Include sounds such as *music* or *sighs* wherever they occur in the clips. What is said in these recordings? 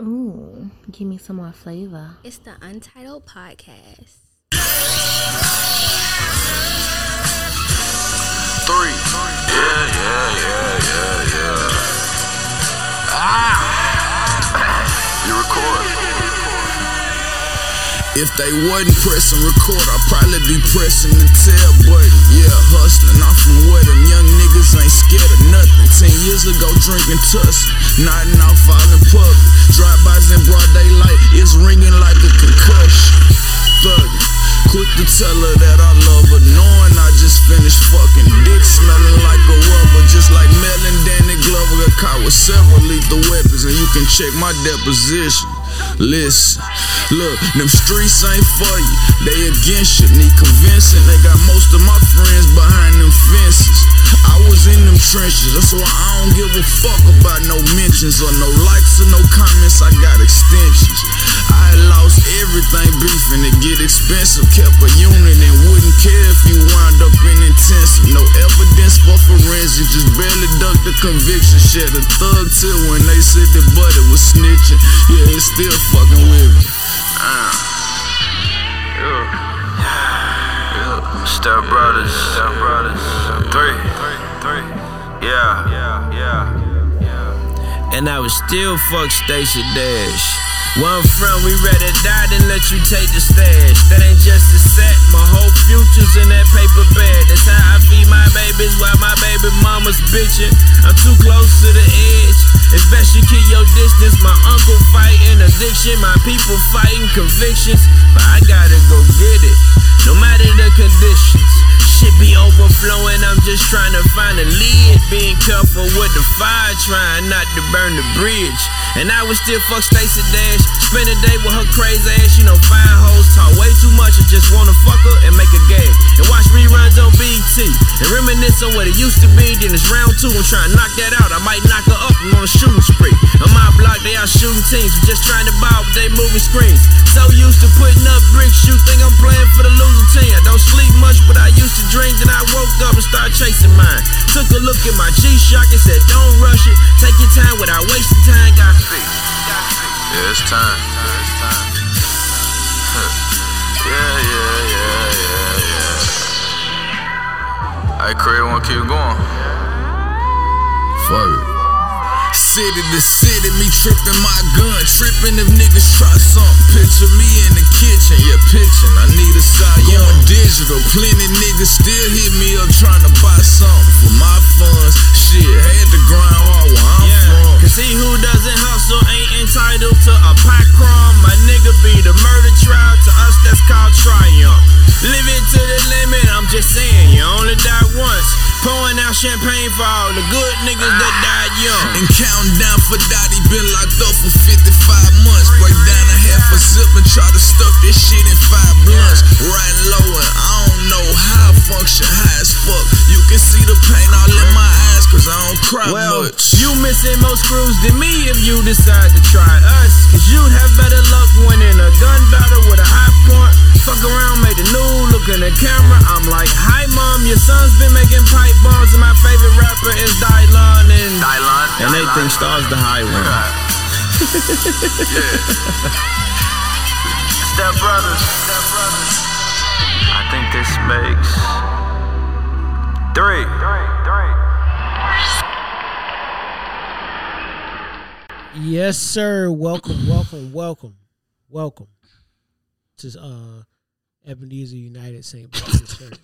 Ooh, give me some more flavor. It's the Untitled Podcast. Three. Yeah, yeah, yeah, yeah, yeah. Ah! you record. If they wasn't pressing record, I'd probably be pressing the tell button. Yeah, hustling. I'm from where them young niggas ain't scared of nothing. Ten years ago, drinking tussin', nodding all in public. Drive-bys in broad daylight, it's ringing like a concussion. Thuggin'. Quick to tell her that I love her, knowing I just finished fucking. Dick smelling like a rubber, just like Melon Danny Glover got caught with several lethal weapons, and you can check my deposition. Listen, look, them streets ain't for you, they against you. Need convincing, they got most of my friends behind them fences. I was in them trenches, that's why I don't give a fuck about no mentions or no likes or no comments. I got extensions. I lost everything beefing, it get expensive. Kept a unit and wouldn't care if you wound up in intensive. No evidence for forensic, just barely ducked the conviction. Shed a thug till when they said the buddy was snitching. Yeah, it's still fucking with me. Uh, yeah. Step brothers, step brothers, three, three, yeah, yeah, yeah. And I was still fuck Stacey Dash. I'm from, we rather die than let you take the stash. That ain't just a set, my whole future's in that paper bag. That's how I feed my babies while my baby mama's bitching. I'm too close to the edge. Best you keep your distance. My uncle fighting addiction, my people fighting convictions. But I gotta go get it, no matter the conditions. Shit be overflowing, I'm just trying to find a lid. Being careful with the fire, trying not to burn the bridge. And I would still fuck Stacey Dash. Spend a day with her crazy ass. You know, fine hoes talk way too much. I just wanna fuck her and make a gag. And watch reruns on BT. And reminisce on what it used to be. Then it's round two. I'm trying to knock that out. I might knock her up. I'm on a shooting spree. On my block, they out shooting teams. We just trying to ball, but they moving screens. So used to putting up bricks. You think I'm playing for the losing team. I don't sleep much, but I used to drink. Then I woke up and started chasing mine. Took a look at my G-Shock and said, don't rush it. Take your time without wasting time. Got speed. Yeah, it's time. It's time. yeah, yeah, yeah, yeah, yeah. Hey, Craig, wanna keep going? Fuck it. City to city, me tripping my gun, tripping if niggas try something. Picture me in the kitchen, yeah, pitching. I need a side going digital. Plenty niggas still hit me up trying to buy something for my funds. Shit, had to grind hard where I'm from. Cause he who doesn't hustle ain't entitled to a pie crumb. My nigga be the murder trial. To us, that's called triumph. Live it to the limit, I'm just saying, you only die once. Pouring out champagne for all the good niggas that died young. And counting down for Dottie, been locked up for 55 months. Break down a half a zip and try to stuff this shit in five blunts. Riding low and I don't know how I function high as fuck. You can see the pain all in my eyes cause I don't cry Well, much. you missing more screws than me if you decide to try us. Cause you'd have better luck winning a gun battle with a high point. Fuck around, make the new look in the camera. I'm like, hi mom, your son's been making pipe bombs, and my favorite rapper is Dylan. And, Dylan, and they think Star's the high one. Step brothers. Step brothers. I think this makes three. Yes, sir. Welcome, welcome, welcome, welcome to uh Ebenezer United St. Baptist Church.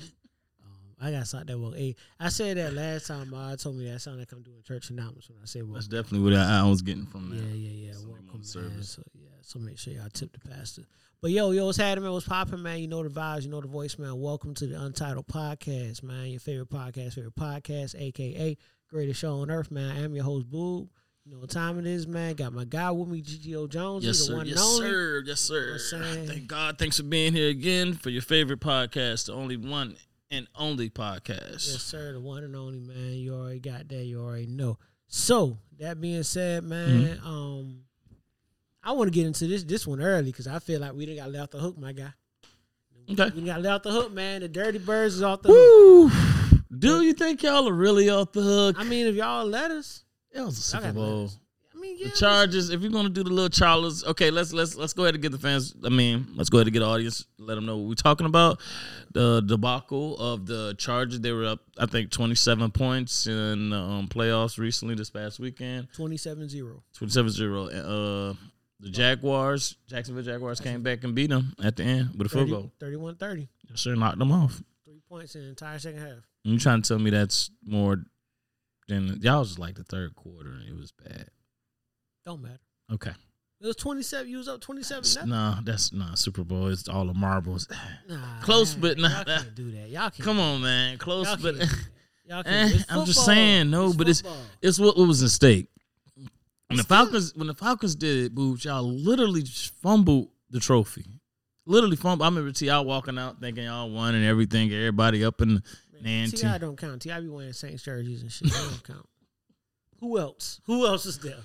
I got something that well. Hey, I said that last time. Uh, told me that sounded like I'm doing church announcements when I said Well, That's definitely what I, I was getting from that. Yeah, yeah, yeah. Sunday Welcome, service. So yeah, so make sure y'all tip the pastor. But yo, yo, what's happening, man? What's popping, man? You know the vibes, you know the voice, man. Welcome to the Untitled Podcast, man. Your favorite podcast, favorite podcast, aka greatest show on earth, man. I'm your host, Boo. You know what time it is, man. Got my guy with me, GGO Jones. Yes, the sir. one Yes, sir. Yes, sir. I'm saying? Thank God. Thanks for being here again for your favorite podcast, the only one and only podcast. Yes, sir. The one and only man. You already got that. You already know. So that being said, man, Mm-hmm. um, I want to get into this this one early because I feel like we didn't got left the hook, my guy. Okay. We got left the hook, man. The Dirty Birds is off the hook. Do you think y'all are really off the hook? I mean, if y'all let us, It was a Super Bowl. Mean, yeah. The Chargers. If you're gonna do the little Chargers, okay, let's let's let's go ahead and get the fans. I mean, let's go ahead and get the audience. Let them know what we're talking about. The debacle of the Chargers. They were up, I think, 27 points in the um, playoffs recently this past weekend. 27-0. 27-0. Uh, the Jaguars, Jacksonville Jaguars, came back and beat them at the end with a field 30, goal. 31-30. Sure, knocked them off. Three points in the entire second half. You trying to tell me that's more than y'all was like the third quarter and it was bad. Don't matter. Okay. It was 27. You was up 27 S- nothing. Nah, that's nah Super Bowl. It's all the marbles. *sighs* Nah, Close, man, but Y'all nah. can't do that. Y'all can't. Come on, man. Close, Y'all but *laughs* that. Y'all can't. eh, It's I'm just saying no. It's but it's football. it's what, what was in stake. When the Falcons when the Falcons did it, boots, y'all literally just fumbled the trophy. Literally fumbled. I remember T.I. walking out thinking y'all won and everything. Everybody up in the ante. T.I. don't count. T.I. be wearing Saints jerseys and shit. They don't *laughs* count. Who else? Who else is there?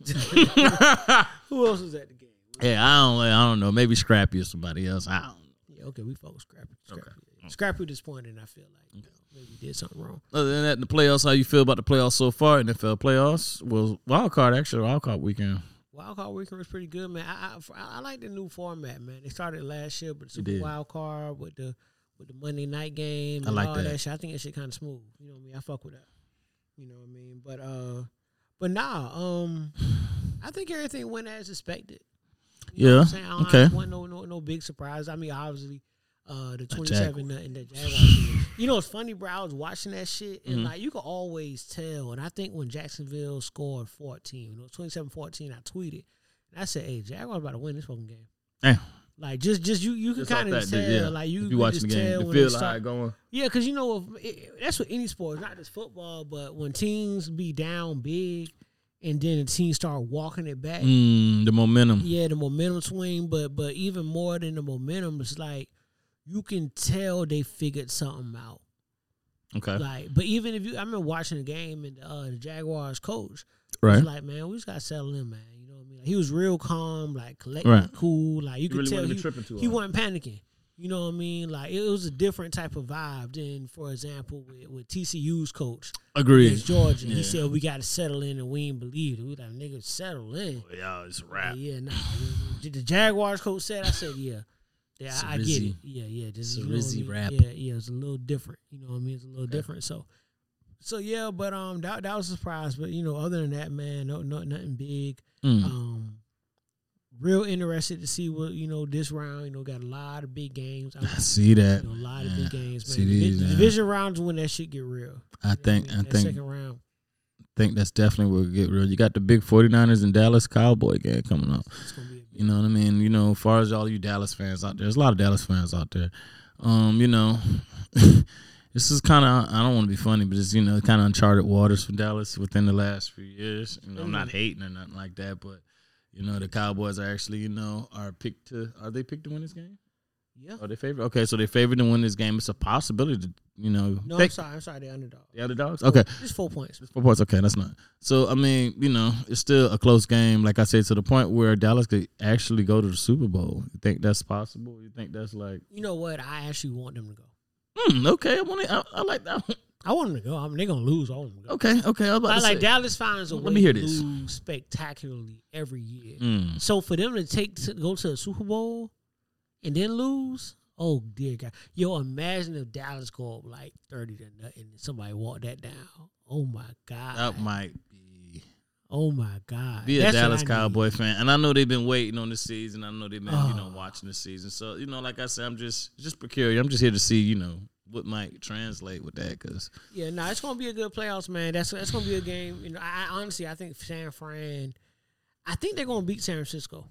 *laughs* Who else is at the game? Yeah, I don't. I don't know. Maybe Scrappy or somebody else. I don't. Know. Yeah, okay, we focus Scrappy. Scrappy, Okay. Scrappy disappointed. I feel like you know, maybe did something wrong. Other than that, in the playoffs. How you feel about the playoffs so far? NFL playoffs. Well, wild card actually. Wild card weekend. Wild card weekend was pretty good, man. I I, I like the new format, man. They started last year, but They Super. Wild Card with the with the Monday night game. I like all that. shit. I think that shit kind of smooth. You know what I mean? I fuck with that. You know what I mean? But uh, but nah. Um, I think everything went as expected. You know Yeah, what I'm saying? I okay. Wasn't no no no big surprise. I mean, obviously. Uh, the twenty seven and the Jaguars. You know, it's funny, bro. I was watching that shit, and Mhm. like you could always tell. And I think when Jacksonville scored fourteen, you know, 27-14, I tweeted, and I said, "Hey, Jaguars about to win this fucking game." Damn. Like just, just you, you can kind of tell, yeah. like you, you watching just the game, when feel like going. Yeah, because you know, if, it, that's what any sport, not just football, but when teams be down big, and then the team start walking it back, Mm, the momentum. yeah, the momentum swing, but but even more than the momentum, it's like you can tell they figured something out. Okay. Like, but even if you, I remember watching the game and uh, the Jaguars coach Right. was like, man, we just got to settle in, man. You know what I mean? Like, he was real calm, like collected, Right. cool. Like you could really tell he, he hard. wasn't panicking. You know what I mean? Like it was a different type of vibe than, for example, with, with TCU's coach Agreed. against Georgia. Yeah. He said we got to settle in, and we ain't believe it. We like nigga settle in. Yeah, it's a Yeah, yeah, nah. The the Jaguars coach said, I said, yeah. Yeah, I, I get it. Yeah, yeah. This, you know I mean? rap. Yeah, yeah. It's a little different. You know what I mean? It's a little different. So, so yeah. But um, that that was a surprise. But you know, other than that, man, no, no, nothing big. Mm. Um, real interested to see what you know this round. You know, got a lot of big games. *laughs* I, I see that. you know, a lot of big games, See man. The, these, the man. division rounds when that shit get real. I think. You know what I think. second round. think that's definitely what get real. You got the big 49ers and Dallas Cowboy game coming up. It's gonna be. A You know what I mean? You know, as far as all you Dallas fans out there, there's a lot of Dallas fans out there. Um, you know, *laughs* this is kind of I don't want to be funny, but it's you know kind of uncharted waters for Dallas within the last few years. You know, I'm not mm-hmm. hating or nothing like that, but you know the Cowboys are actually you know are picked to are they picked to win this game? yeah. Are they favored? Okay, so they favored to win this game. It's a possibility to you know No, I'm sorry. I'm sorry. The underdog. the underdogs. Okay, Just four points. It's Four points. Okay, that's not. So I mean, you know, it's still a close game. Like I said, to the point where Dallas could actually go to the Super Bowl. You think that's possible? You think that's like, You know what? I actually want them to go. Hmm, okay, I want. I, I like that. One. I want them to go. I mean, they're gonna lose. I want them to go. Okay, okay. I was about I like say. Dallas finds a Let way me hear to this. lose spectacularly every year. Mm, So for them to take to go to a Super Bowl and then lose, oh dear God! Yo, imagine if Dallas go up like thirty to nothing and somebody walk that down. Oh my God! that might oh my God! be a That's Dallas I need. Cowboy fan, and I know they've been waiting on the season. I know they've been you know Oh. watching the season. So you know, like I said, I'm just just precarious. I'm just here to see you know what might translate with that because Yeah, no, it's gonna be a good playoffs, man. That's that's gonna be a game. You know, I, I honestly I think San Fran, I think they're gonna beat San Francisco.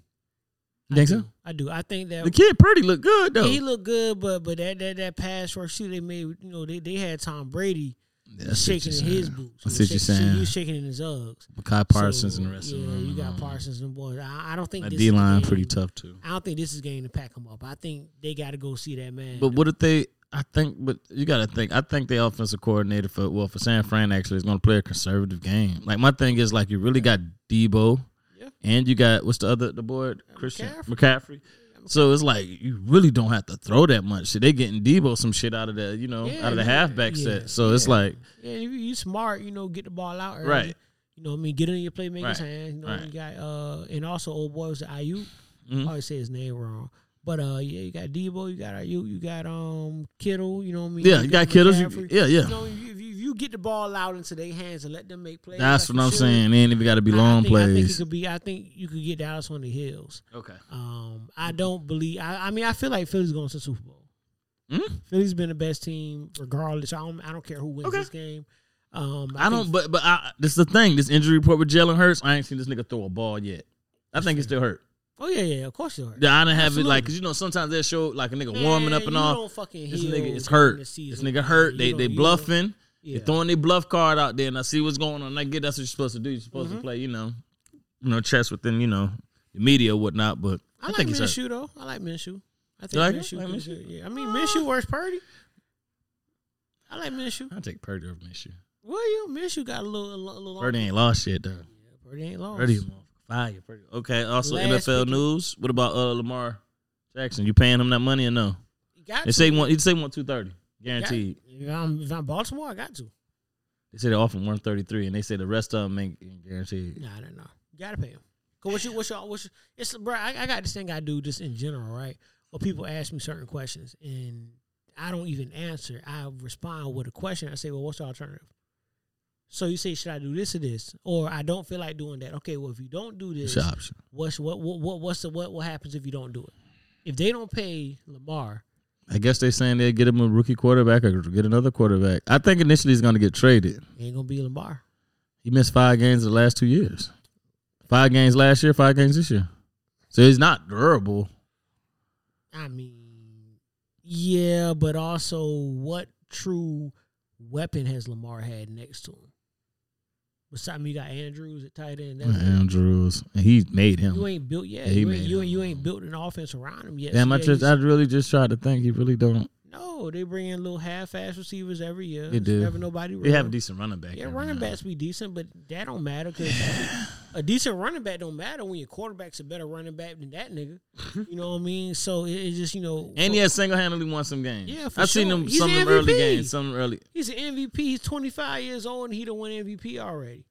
you think I so? I do. I think that The kid pretty look good though. he looked good, but but that that that pass rush shoot they made, you know, they, they had Tom Brady Yeah, I see what shaking in his boots. I see what you're shaking- saying. He was shaking in his Uggs. Micah Parsons So, and the rest yeah, of them. you got um, Parsons and them boys. I, I don't think That this D line pretty tough too. I don't think this is game to pack them up. I think they got to go see that man. But what if they? I think, but you got to think. I think the offensive coordinator for well for San Fran actually is going to play a conservative game. Like my thing is like you really got Deebo, Yeah. and you got what's the other the board Christian McCaffrey. McCaffrey. So it's like you really don't have to throw that much. Shit, they getting Deebo some shit out of the you know Yeah, out of the halfback yeah, set. So it's like yeah, if you smart, you know, get the ball out early. Right. You know what I mean? Get in your playmakers' Right. hands. You know Right. you got uh and also old boy was the Aiyuk. Mhm. I always say his name wrong. But uh yeah, you got Deebo, you got Aiyuk, you got um Kittle, you know what I mean? Yeah, you got Kittles. You, yeah, yeah. You know, if you, if you, get the ball out into their hands and let them make plays. That's like what I'm should, saying. They ain't even got to be I- long I think, I think it plays. could be. I think you could get Dallas on the heels. Okay. Um, I don't believe. I, I mean, I feel like Philly's going to the Super Bowl. Mm? Philly's been the best team regardless. I don't. I don't care who wins Okay. this game. Um, I don't. But but I, this is the thing. This injury report with Jalen Hurts. I ain't seen this nigga throw a ball yet. I think he's still hurt. Oh yeah, yeah. Of course you are. Yeah, I didn't have it like because you know sometimes they show like a nnigga warming up and you all. Don't fucking This heal nigga is hurt. the This nigga hurt. You They don't- they you bluffing. Yeah. They're throwing their bluff card out there, and I see what's going on. I get that's what you're supposed to do. You're supposed Mm-hmm. to play, you know, you know, chess within, you know, the media or whatnot. But I, I, like think hurt. Minshew though. I like Minshew. I think like? Minshew. Like Minshew? Yeah, I mean Minshew worse Purdy. I like Minshew. I take Purdy over Minshew. Will you? Minshew got a little, a little. Purdy ain't lost shit though. Yeah, Purdy ain't lost. Purdy, fire. Purdy. Okay. Also, Last NFL week- news. What about uh Lamar Jackson? You paying him that money or no? You got They to. say one. He say one two thirty Got- guaranteed. If I'm, if I'm Baltimore, I got to. They said they offer one thirty three, and they say the rest of them ain't guaranteed. Nah, I don't know. You gotta pay him. Cause what you, what you, what you, it's bro. I, I got this thing I do just in general, right? Where people ask me certain questions and I don't even answer. I respond with a question. I say, well, what's the alternative? So you say, should I do this or this? Or I don't feel like doing that. Okay, well, if you don't do this, option. what's what, what, what what's the what, what happens if you don't do it? If they don't pay Lamar, I guess they're saying they'll get him a rookie quarterback or get another quarterback. I think initially he's going to get traded. it ain't gonna be Lamar. He missed five games the last two years. Five games last year, five games this year. So he's not durable. I mean, yeah, but also what true weapon has Lamar had next to him? Besides, me, you got Andrews at tight end. That's. Andrews, and he made him. You ain't built yet. Yeah, you, ain't, you, ain't, you ain't built an offense around him yet. Damn, So I yeah, just, I really just tried to think. He really don't. No, they bring in little half-ass receivers every year. They do. Never nobody. They have a decent running back. Yeah, running now backs be decent, but that don't matter because *sighs* a decent running back don't matter when your quarterback's a better running back than that nigga. You know what I mean? So it, it's just you know. And he has single handedly won some games. Yeah, for I've seen him He's some of them early games, some early. He's an MVP. He's 25 years old and he done win MVP already.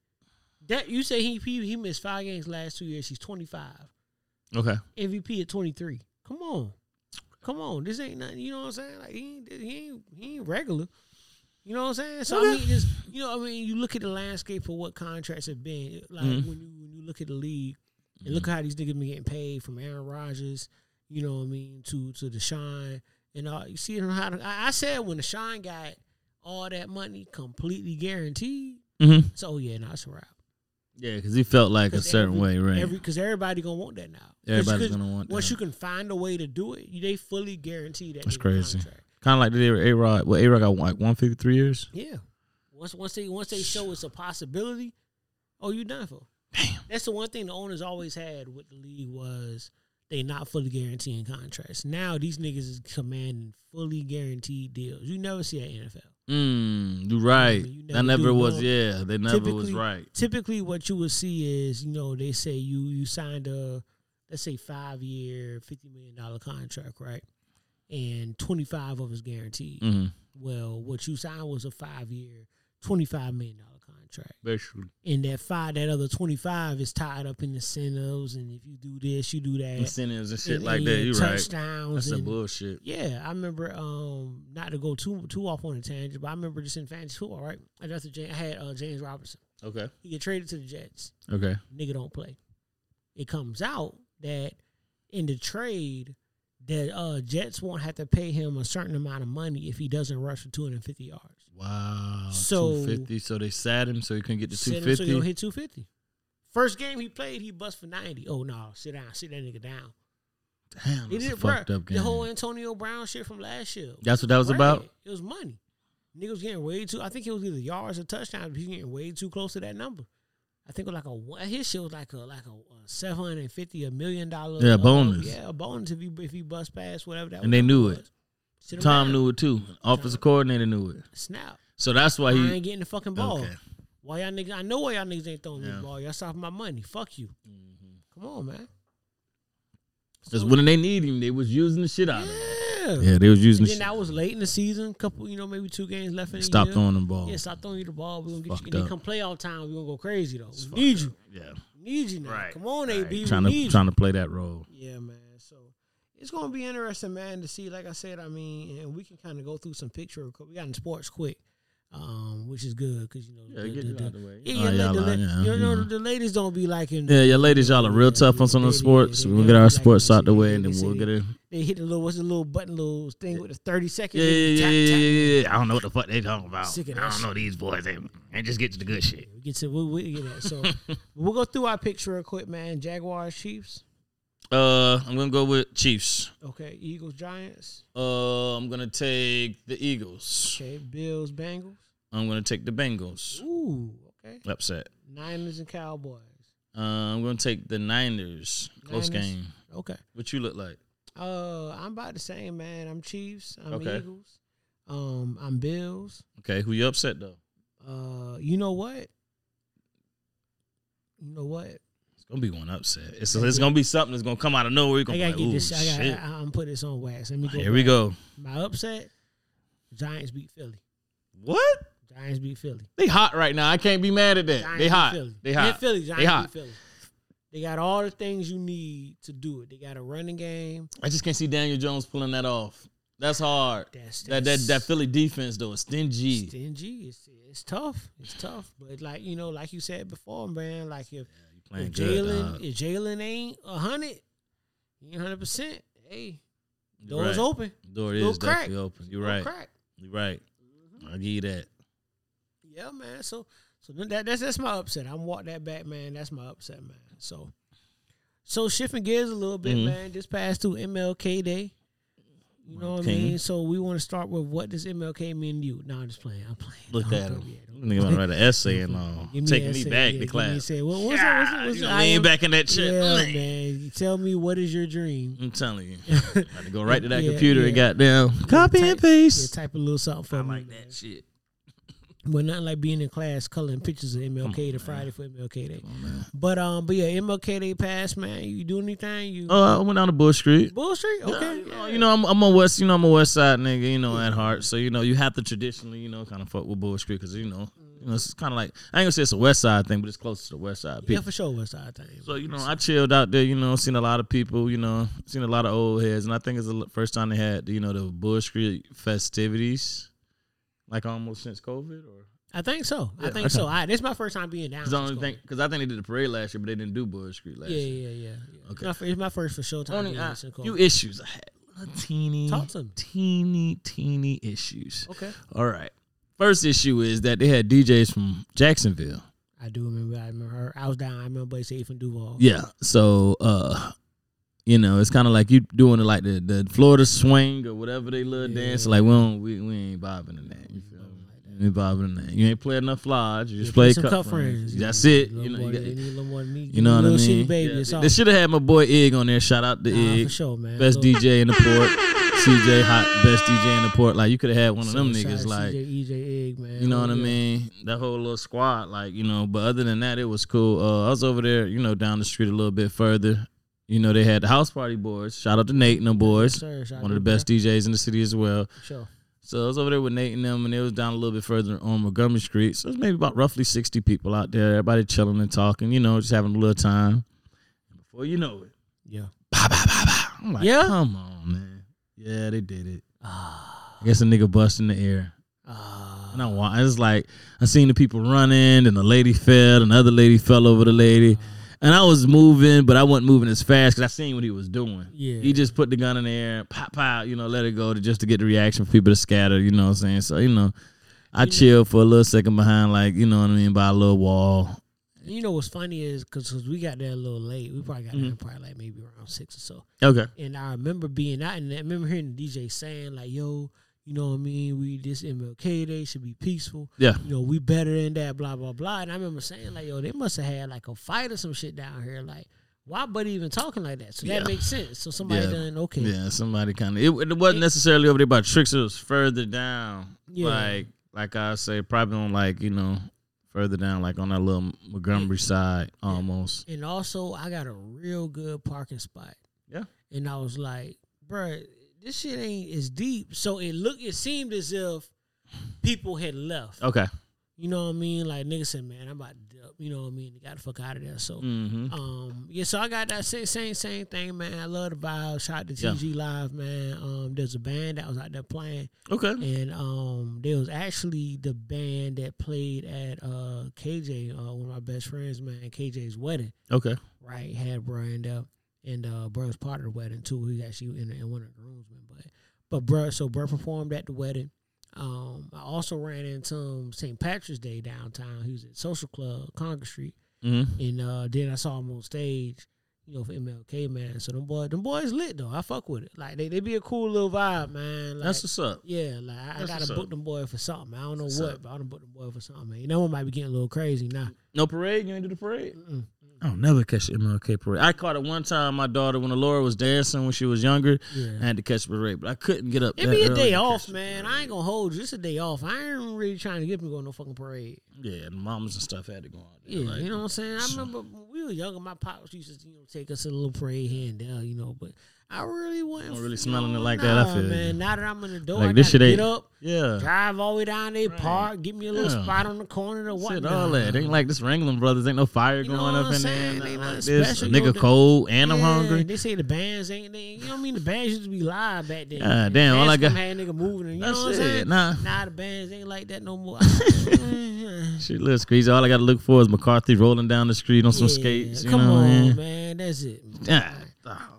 That you say he he, he missed five games last two years. He's 25. Okay. MVP at 23. Come on, come on. This ain't nothing. You know what I'm saying? Like he ain't he ain't, he ain't regular. You know what I'm saying? So I mean, just you know, I mean, you look at the landscape for what contracts have been. Like Mhm. when you when you look at the league and look how these niggas been getting paid from Aaron Rodgers. You know what I mean? To to Deshaun and all. You see how the, I, I said when Deshaun got all that money completely guaranteed. Mm-hmm. So yeah, no, it's a wrap. Yeah, because he felt like a certain every- way, right? Every because everybody gonna want that now. Everybody's gonna want Once that. you can find a way to do it, they fully guarantee that. That's crazy. kind of like they A Rod. Well, A Rod got like one fifty three years. Yeah. Once once they once they show it's a possibility, oh, you done for. Damn. That's the one thing the owners always had with the league was they not fully guaranteeing contracts. Now these niggas is commanding fully guaranteed deals. You never see that NFL. Mm, you're right. you that never never was. no- Yeah, they never was right. Typically, what you would see is you know they say you you signed a let's say five year fifty million dollar contract, right? And twenty five of it's guaranteed. Mm-hmm. Well, what you signed was a five year, twenty five million dollar contract. Basically, And that five, that other twenty five is tied up in incentives, and if you do this, you do that, incentives and shit and- like and that. You right. touchdowns. That's the and, bullshit. yeah, I remember. Um, not to go too too off on a tangent, but I remember just in fantasy football, right? I James, I had uh, James Robinson. Okay. He get traded to the Jets. Okay. Nigga don't play. It comes out that in the trade, that uh, Jets won't have to pay him a certain amount of money if he doesn't rush for two hundred and fifty yards. Wow. So- two fifty. So they sat him so he couldn't get to 250. him so he don't hit 250. First game he played, he bust for 90. Oh, no. Sit down. Sit that nigga down. Damn, He did a it, fucked up game. The whole Antonio Brown shit from last year. That's what that was Bread. about. It was money. Nigga was getting way too, I think it was either yards or touchdowns, he was getting way too close to that number. I think it was like a, his shit was like a, like a, uh 750, a million dollar. Yeah, uh, bonus. Yeah, a bonus if he, if he bust past whatever that And they knew it. was. Sit Tom down. knew it too. Offensive coordinator knew it. Snap. So that's why I he. ain't getting the fucking ball. Okay. Why y'all niggas? I know why y'all niggas ain't throwing me Yeah. the ball. Y'all stopping my money. Fuck you. Mm-hmm. Come on, man. Because when they need him, they was using the shit out of him. Yeah. Yeah, they was using And the then that was late in the season. Couple, you know, maybe two games left in stop year. throwing the ball. Yeah, stop throwing you the ball. We're gonna get Fucked you. And then up. come playoff time, we're gonna go crazy though. We need you. Yeah, need you now. Right. Come on, AB. trying we to need trying to play that role. Yeah, man. So it's gonna be interesting, man, to see. Like I said, I mean, and we can kind of go through some picture. We got in sports quick, um, which is good because you know, Yeah, the, get the, the, out the way. yeah, Oh, yeah, y'all the, are, yeah, you know, yeah. the ladies don't be liking. Yeah, your ladies, y'all are real tough on some of the sports. We'll they get our sports out the way, and then we'll get it. They hit the little what's the little button, little thing with the thirty seconds. Yeah, yeah, tap, yeah, tap. yeah, yeah, yeah. I don't know what the fuck they talking about. Sick of I don't shit. know these boys. They, they just get to the good shit. We get to we, we get that. So *laughs* we'll go through our picture real quick, man. Jaguars, Chiefs. Uh, I'm gonna go with Chiefs. Okay, Eagles, Giants. Uh, I'm gonna take the Eagles. Okay, Bills, Bengals. I'm gonna take the Bengals. Ooh, okay. Upset. Niners and Cowboys. Uh, I'm gonna take the Niners. Close Niners. game. Okay. What you look like? Uh, I'm about the same, man. I'm Chiefs. I'm Okay. Eagles. Um, I'm Bills. Okay, who you upset though? Uh, you know what? You know what? Gonna be one upset. It's it's gonna be something that's gonna come out of nowhere. I gotta be get like, this. "Ooh, I shit." got. I, I'm put this on wax. Let me go. Here we go. My upset. Giants beat Philly. What? Giants beat Philly. They hot right now. I can't be mad at that. Giants they hot. Philly. They hot. Philly. Giants They hot. Philly. They got all the things you need to do it. They got a running game. I just can't see Daniel Jones pulling that off. That's hard. That's, That that that Philly defense though is stingy. stingy. It's it's tough. It's tough. But like you know, like you said before, man. Like if, Playing if. Jalen if Jalen ain't a hundred, he ain't hundred percent. Hey, doors right. open. Door Little is crack. definitely open. You're Little right. Crack. You're right. I'll give you that. Yeah, man. So so that that's that's my upset. I'm walk that back, man. That's my upset, man. So so shifting gears a little bit, Mhm. man. Just passed through MLK Day. You know what I mean? So we want to start with what does MLK mean to you? No, I'm just playing. I'm playing. Look at him. yeah, Nigga want to write an essay and. *laughs* Give me Taking an me back Yeah, to me class. an essay. What- what's that- what's that- what's I lean am- back in that chair. Yeah, Mm. man. Tell me what is your dream? I'm telling you. *laughs* I Had to go right to that Yeah, computer and yeah. got down. Copy type- and paste. Yeah, type a little something for I me. like that shit. But nothing like being in class coloring pictures of MLK the Friday for MLK Day. But um, but yeah, MLK Day passed, man. You do anything? You Oh, I went down to Bull Street. Bull Street? Okay. You know, you know, I'm, I'm a West, you know, I'm a West Side nigga, you know, at heart. So you know, you have to traditionally, you know, kind of fuck with Bull Street because you know, you know, it's kind of like I ain't gonna say it's a West Side thing, but it's close to the West Side yeah, for sure. West Side thing. So you know, I chilled out there. You know, seen a lot of people. You know, seen a lot of old heads, and I think it's the first time they had you know the Bull Street festivities, like almost since COVID. Or I think so. I think okay. so. I, this is my first time being down. because I since only COVID. think because I think they did the parade last year, but they didn't do Bull Street last Yeah, year. yeah, yeah. yeah. Okay. It's, my, it's my first for show time. Only since few issues I had. Teeny, Talk to me. teeny, teeny issues. Okay. All right. First issue is that they had DJs from Jacksonville. I do remember. I remember her. I was down. I remember Buddy Safe from Duval. Yeah. So uh you know, it's kind of like you doing it like the, the Florida swing or whatever they love Yeah. dance. Like we don't, we, we ain't bobbing in that. You feel me? Ain't bobbing in that. You ain't played enough lodge. You just Yeah, play some cup, cup friends. friends. That's it. You know, you, got, need a little more me. you know what I mean. Baby. Yeah, they- should have had my boy Ig on there. Shout out to Nah, for sure, man. best Little- DJ in the *laughs* port. CJ hot, best DJ in the port. Like you could have had one of them niggas. Like CJ, EJ, Egg, man. You know what I mean? That whole little squad, like, you know, but other than that, it was cool. Uh, I was over there, you know, down the street a little bit further. You know, they had the house party boys. Shout out to Nate and them boys. Shout One of the best DJs in the city as well. Sure. So I was over there with Nate and them, and it was down a little bit further on Montgomery Street. So it was maybe about roughly 60 people out there. Everybody chilling and talking, you know, just having a little time. Before you know it, Yeah. bah, bah, bah, bah. I'm like, Yeah? come on, man. Yeah, they did it. Ah. I guess a nigga bust in the air. Ah. And I wa- it's like I seen the people running, and the lady fell, and the other lady fell over the lady, and I was moving, but I wasn't moving as fast because I seen what he was doing. Yeah. he just put the gun in the air, pop, pop, you know, let it go to just to get the reaction for people to scatter. You know what I'm saying? So you know, I chilled for a little second behind, like you know what I mean, by a little wall. You know what's funny is because we got there a little late. We probably got there Mm-hmm. probably like maybe around six or so. Okay. And I remember being out, and I remember hearing the DJ saying like, "Yo, you know what I mean? We this MLK Day should be peaceful. Yeah. You know, we better than that. Blah blah blah." And I remember saying like, "Yo, they must have had like a fight or some shit down here. Like, why Buddy even talking like that? So Yeah. that makes sense. So somebody Yeah. done okay. Yeah, somebody kind of. It, it wasn't necessarily over there by tricks. It was further down. Yeah. Like, like I say, probably on like you know, further down, like on that little Montgomery side, almost. And also, I got a real good parking spot. Yeah. And I was like, bruh, this shit ain't as deep. So it looked, it seemed as if people had left. Okay. You know what I mean? Like niggas said, man, I'm about to dip. You know what I mean? They got the fuck out of there. So, Mm-hmm. um, yeah. So I got that same same same thing, man. I love the vibe. Shout out to Yeah. TG Live, man. Um, there's a band that was out there playing, Okay. and um, there was actually the band that played at uh KJ, uh, one of my best friends, man, KJ's wedding. Okay. Right, had Brian there, and uh, bro was part of the wedding too. He actually in, in one of the groomsmen, but but bro, so bro performed at the wedding. Um, I also ran into him St. Patrick's Day downtown. He was at Social Club, Congress Street, Mm-hmm. and uh, then I saw him on stage, you know, for MLK man. So them boy, them boys lit though. I fuck with it. Like they, they be a cool little vibe, man. Like, That's what's up. yeah, like I, I gotta book them boys for something. I don't know what, up. but I done book them boy for something, man. You know, one might be getting a little crazy now. No parade. You ain't do the parade. Mm-mm. I don't never catch the MLK parade. I caught it one time. My daughter, when Laura was dancing when she was younger, Yeah. I had to catch the parade, but I couldn't get up. It that be a day off, man. I ain't gonna hold you. It's a day off. I ain't really trying to get me going no fucking parade. Yeah, the mamas and stuff had to go on. there, Yeah, like- you know what I'm saying. I remember when we were younger. My pops used to, you know, take us to a little parade here and there, you know. But I really wasn't Oh, really smelling it like that, I nah, feel you. man. Now that I'm an adult, Like, I this shit get ain't- up, Yeah. drive all the way down there, park, get me a little Yeah. spot on the corner to what. Shit, all that. Ain't like this Ringling Brothers. Ain't no fire You know going up I'm in there. Ain't like this. Special. Nigga the- cold and I'm Yeah, hungry. They say the bands ain't. They, you know what I mean? The bands used to be live back then. God The damn, all I got- had nigga moving. And, you know what I'm saying? nah. Nah, the bands ain't like that no more. *laughs* *laughs* Shit, looks crazy. All I got to look for is McCarthy rolling down the street on some skates. You Come on, man. That's it. Yeah.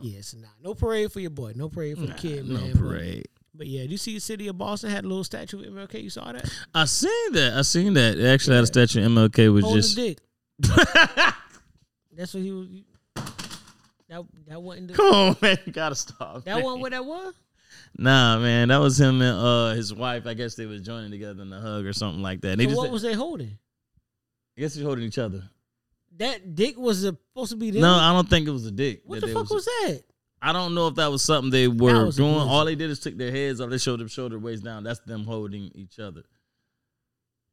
Yes, nah. No parade for your boy. No parade for the kid, no man. But- parade. But, yeah, do you see the city of Boston had a little statue of MLK. You saw that? I seen that. I seen that. They actually had a statue of MLK was Holding just. dick. *laughs* That's what he was. That that wasn't the, Come on, man. You gotta stop. that man. wasn't what that was. Nah, man. That was him and uh his wife. I guess they was joining together in a hug or something like that. They So just. what was they holding? I guess they're holding each other. That dick was supposed to be there. No, I don't think it was a dick. what the they fuck was, that? I don't know if that was something they were doing. All they did is took their heads off. They showed them shoulder waist down. That's them holding each other.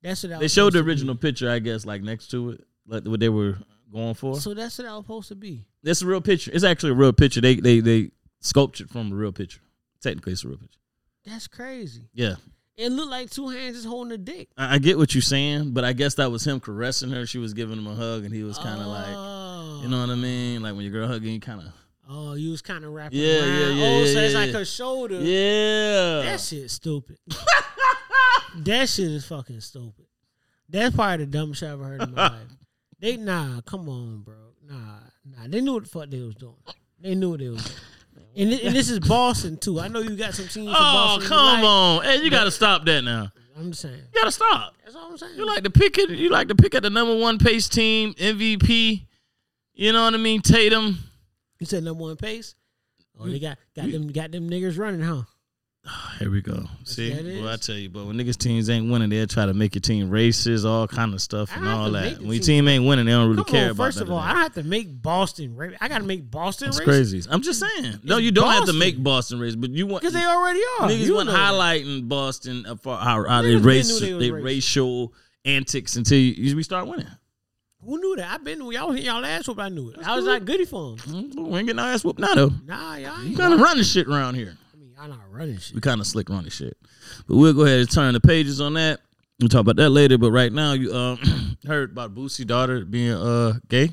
That's what I They showed the be. original picture, I guess, like next to it, like what they were going for. So that's what I was supposed to be. It's a real picture. It's actually a real picture. They they they sculptured from a real picture. Technically, it's a real picture. That's crazy. Yeah, It looked like two hands just holding a dick. I, I get what you're saying, but I guess that was him caressing her. She was giving him a hug, and he was kind of like, oh. you know what I mean? Like when your girl hugging, you kind of, Oh, you was kind of wrapping Yeah, around. yeah, yeah, Oh, so yeah, it's yeah, like yeah. her shoulder. yeah. That shit stupid. *laughs* that shit is fucking stupid. That's probably the dumbest shit I ever heard in my *laughs* life. They nah, come on, bro. Nah, nah. They knew what the fuck they was doing. They knew what they was doing. And, thi- and this is Boston too. I know you got some teams. Oh come on! Hey, you gotta stop that now. I'm just saying. You gotta stop. That's all I'm saying. You like to pick it. You like to pick at the number one pace team MVP. You know what I mean? Tatum. You said number one pace. Oh, they mm. got got them got them niggas running, huh? Ah, here we go. See, well, I tell you, but when niggas teams ain't winning, they'll try to make your team racist, all kind of stuff, and all that. When your team- ain't winning, they don't really Come care on, about first of all, I don't have to make Boston. Ra- I got to make Boston That's racist crazy. I'm just saying. No, you don't have to make Boston racist, but you want because they already are. niggas You want that. highlighting Boston for how, how they race they they racial antics until you, we start winning. Who knew that? I've been. Y'all was y'all ass whoop. I knew it. I was like goody for them. Mm, We ain't getting our ass whooped now though. Nah, y'all ain't. kind of running shit around here. I mean, y'all not running shit. We kind of slick running shit. But we'll go ahead and turn the pages on that. We'll talk about that later. But right now, you um *clears throat* heard about Boosie daughter being uh gay.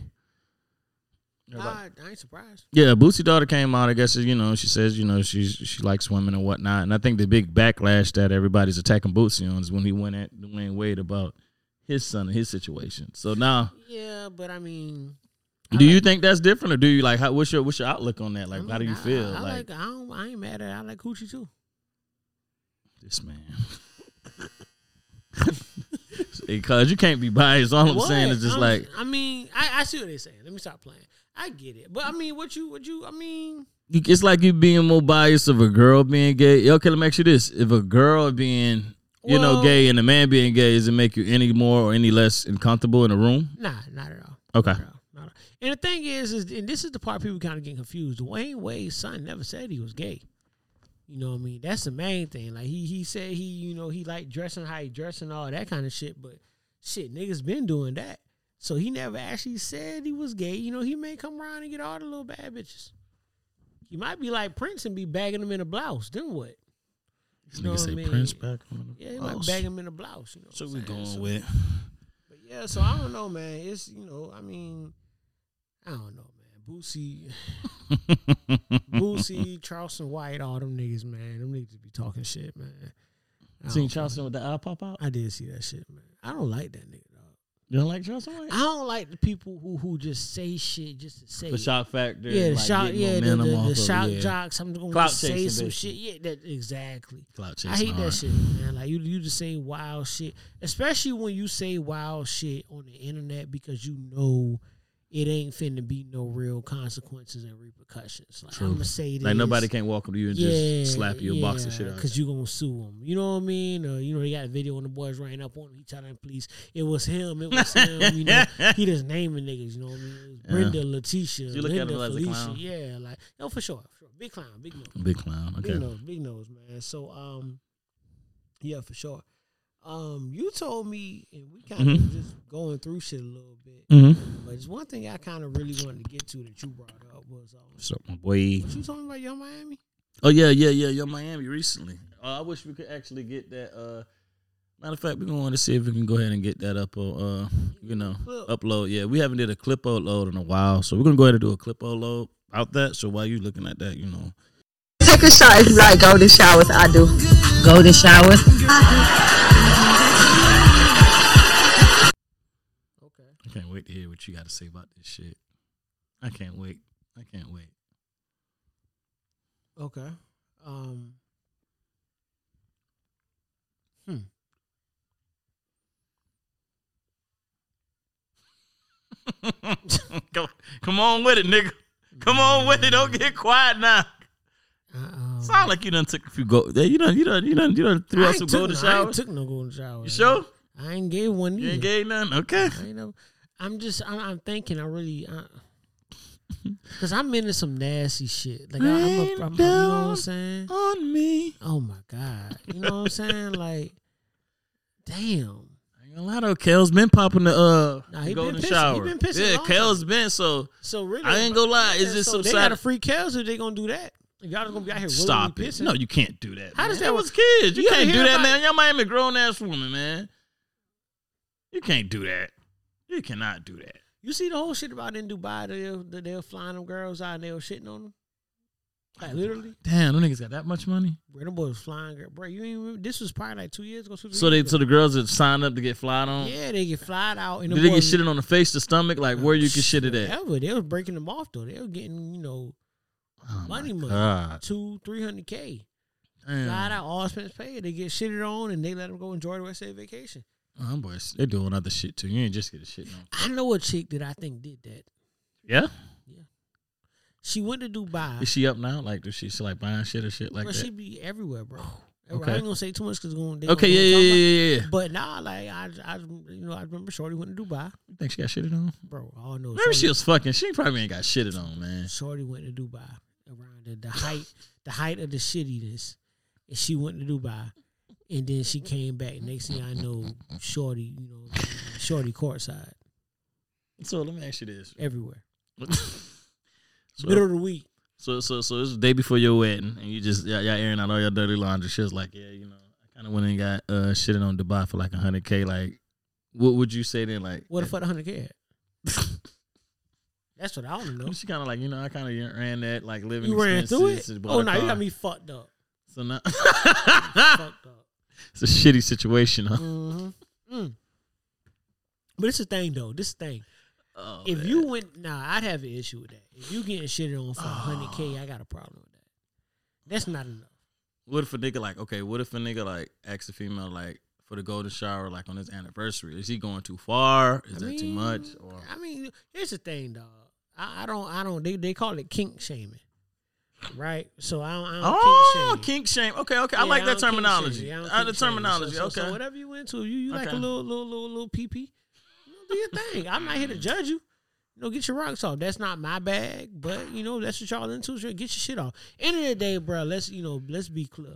Nah, I ain't surprised. Yeah, Boosie daughter came out. I guess you know she says you know she's she likes women and whatnot. And I think the big backlash that everybody's attacking Boosie on is when he went at Dwyane Wade about his son and his situation. So now, Yeah, but I mean, do you think that's different, or do you like how, what's your what's your outlook on that? Like, I how do you I- feel? I, like, like, I don't. I ain't mad at. it. I like coochie too. this man. *laughs* Because you can't be biased. All I'm What? saying is just I'm- like I mean, I, I see what they're saying. Let me stop playing. I get it, but I mean, what you, what you, I mean, it's like you being more biased of a girl being gay. Okay, let me ask you this: If a girl being you know gay and a man being gay, does it make you any more or any less uncomfortable in a room? nah, not at all. Okay. Not at all. Not at all. And the thing is, is and this is the part people kind of get confused. Dwyane Wade's son never said he was gay. You know what I mean? That's the main thing. Like he he said he you know he liked dressing how he dressed and all that kind of shit. But shit, niggas been doing that. So he never actually said he was gay. You know he may come around and get all the little bad bitches. He might be like Prince and be bagging them in a blouse. Then what? This You know nigga say I mean? Prince back on the Yeah, you might bag him in a blouse. You know. So we going So- with. But yeah, so I don't know, man. It's you know, I mean, I don't know, man. Boosie, Boosie, *laughs* Charleston White, all them niggas, man. Them niggas be talking shit, man. I Seen Charleston with the eye pop out. I did see that shit, man. I don't like that nigga. You don't like Charleston White? I don't like the people who who just say shit just to say The it. shock factor. Yeah, the like shock, getting yeah, the, the, the shock yeah. jocks. I'm gonna Clout say some basically. shit. Yeah, that exactly. Clout I chasing hate that shit, man. Like you, you just say wild shit, especially when you say wild shit on the internet because you know it ain't finna be no real consequences and repercussions. Like True. I'm gonna say this, Like nobody can walk up to you and just slap you or box the shit out. because you gonna sue him. You know what I mean? Or you know they got a video when the boys ran up on him. He telling the police it was him. It was him. You know *laughs* he just naming niggas. You know what I mean? It was Yeah. Brenda, Letitia, You look at Linda, him as a Felicia. clown. Yeah, like no for sure, for sure. Big clown, big nose. Big clown. Big nose, big nose, man. So, um, yeah, for sure. Um, you told me, and we kind of Mhm. just going through shit a little bit, Mm-hmm. but it's one thing I kind of really wanted to get to that you brought up was, um, So my boy. what you told me about Yung Miami? Oh yeah, yeah, yeah. Yo, Miami recently. Uh, I wish we could actually get that. Uh, matter of fact, we're going to see if we can go ahead and get that up. On, uh, you know, Clip. upload. Yeah, we haven't did a clip upload in a while, so we're gonna go ahead and do a clip upload out that. So while you looking at that, you know, Take a shot if you like golden showers. I do. Golden showers. Okay. I can't wait to hear what you got to say about this shit. I can't wait. I can't wait. Okay. Um. Hmm. *laughs* come, come on with it, nigga. Come on with it. Don't get quiet now. I, um, Sound like you done took a few gold. You done, you done, you done, you done threw I out some golden no- I ain't showers. took no golden shower. You sure? I ain't gave one You ain't gave none. Okay. I ain't know. I'm just. I'm, I'm thinking. I really. Because I'm into some nasty shit. Like I, I'm, a, Rain I'm, you know what I'm saying? On me. Oh my god. You know what I'm saying? *laughs* Like, damn. I ain't gonna lie though, Kel's been popping the uh Nah, the golden pissing. He shower. been pissing yeah, Kel's been so. So really, I ain't gonna lie, it's Yeah, just so some they side- got to free Kel's if they gonna do that. Y'all just gonna be out here Stop it. pissing. No, you can't do that. How man. does that It was kids. You, You can't do that, about- man. Y'all Miami grown ass woman, man. You can't do that. You cannot do that. You see the whole shit about in Dubai they were, they were flying them girls out and they were shitting on them. Like literally, Damn, them niggas got that much money. bro, them boys flying. Girl. Bro, you ain't remember? This was probably like two years ago. So they, years so the girls that signed up to get flied on. yeah, they get flied out. And Did them they get boys- shitted on the face, the stomach, like where you can shit it at? Whatever. They was breaking them off though. They were getting you know Oh money, money, God. two, three hundred k. Flied out, all expenses paid. They get shitted on, and they let them go enjoy the rest of their vacation. Oh, them boys, they doing other shit too. You ain't just get a shit on. I know a chick that I think did that. Yeah. Yeah. She went to Dubai. Is she up now? Like, does she, she like buying shit or shit like bro, that? she be everywhere, bro. Okay. I ain't gonna say too much because going. okay, yeah, yeah, yeah, yeah, yeah. But nah, like I, I, you know, I remember Shorty went to Dubai, You think she got shitted on? bro. I know, Maybe Shorty, she was fucking. She probably ain't got shitted on, man. Shorty went to Dubai around the, the height, the height of the shittiness, and she went to Dubai, and then she came back. Next thing I know, Shorty, you know, Shorty courtside So let me ask you this. everywhere, *laughs* so, middle of the week. so, so, so is the day before your wedding, and you just y'all, y'all airing out all your dirty laundry. She was like, yeah, you know, I kind of went and got uh shitted on Dubai for like hundred k. Like, what would you say then? Like, What the fuck, hundred k? That's what I want to know. *laughs* She kind of like, you know, I kind of ran that like living. You ran through it. Oh no, you got me fucked up. So now, *laughs* fucked up. it's a shitty situation, huh? hmm Mm. But it's a thing though. This thing. Oh, if man. you went, nah, I'd have an issue with that. If you getting shitted on for hundred k, I got a problem with that. That's not enough. What if a nigga like okay? What if a nigga like asks a female like for the golden shower like on his anniversary? Is he going too far? Is I that too much? Or I mean, here's the thing, dog. I, I don't, I don't. They, they call it kink shaming, right? So I don't, I don't oh, kink shame. kink shame. Okay, okay. I Yeah, like that don't kink terminology. shame. I don't Uh, the kink shame. terminology. So, so, okay. So whatever you into, you, you like Okay. a little, little, little, little pee pee. Do your thing. I'm not here to judge you. You know, get your rocks off. That's not my bag, but you know that's what y'all into. So get your shit off. End of the day, bro. Let's you know, let's be clear.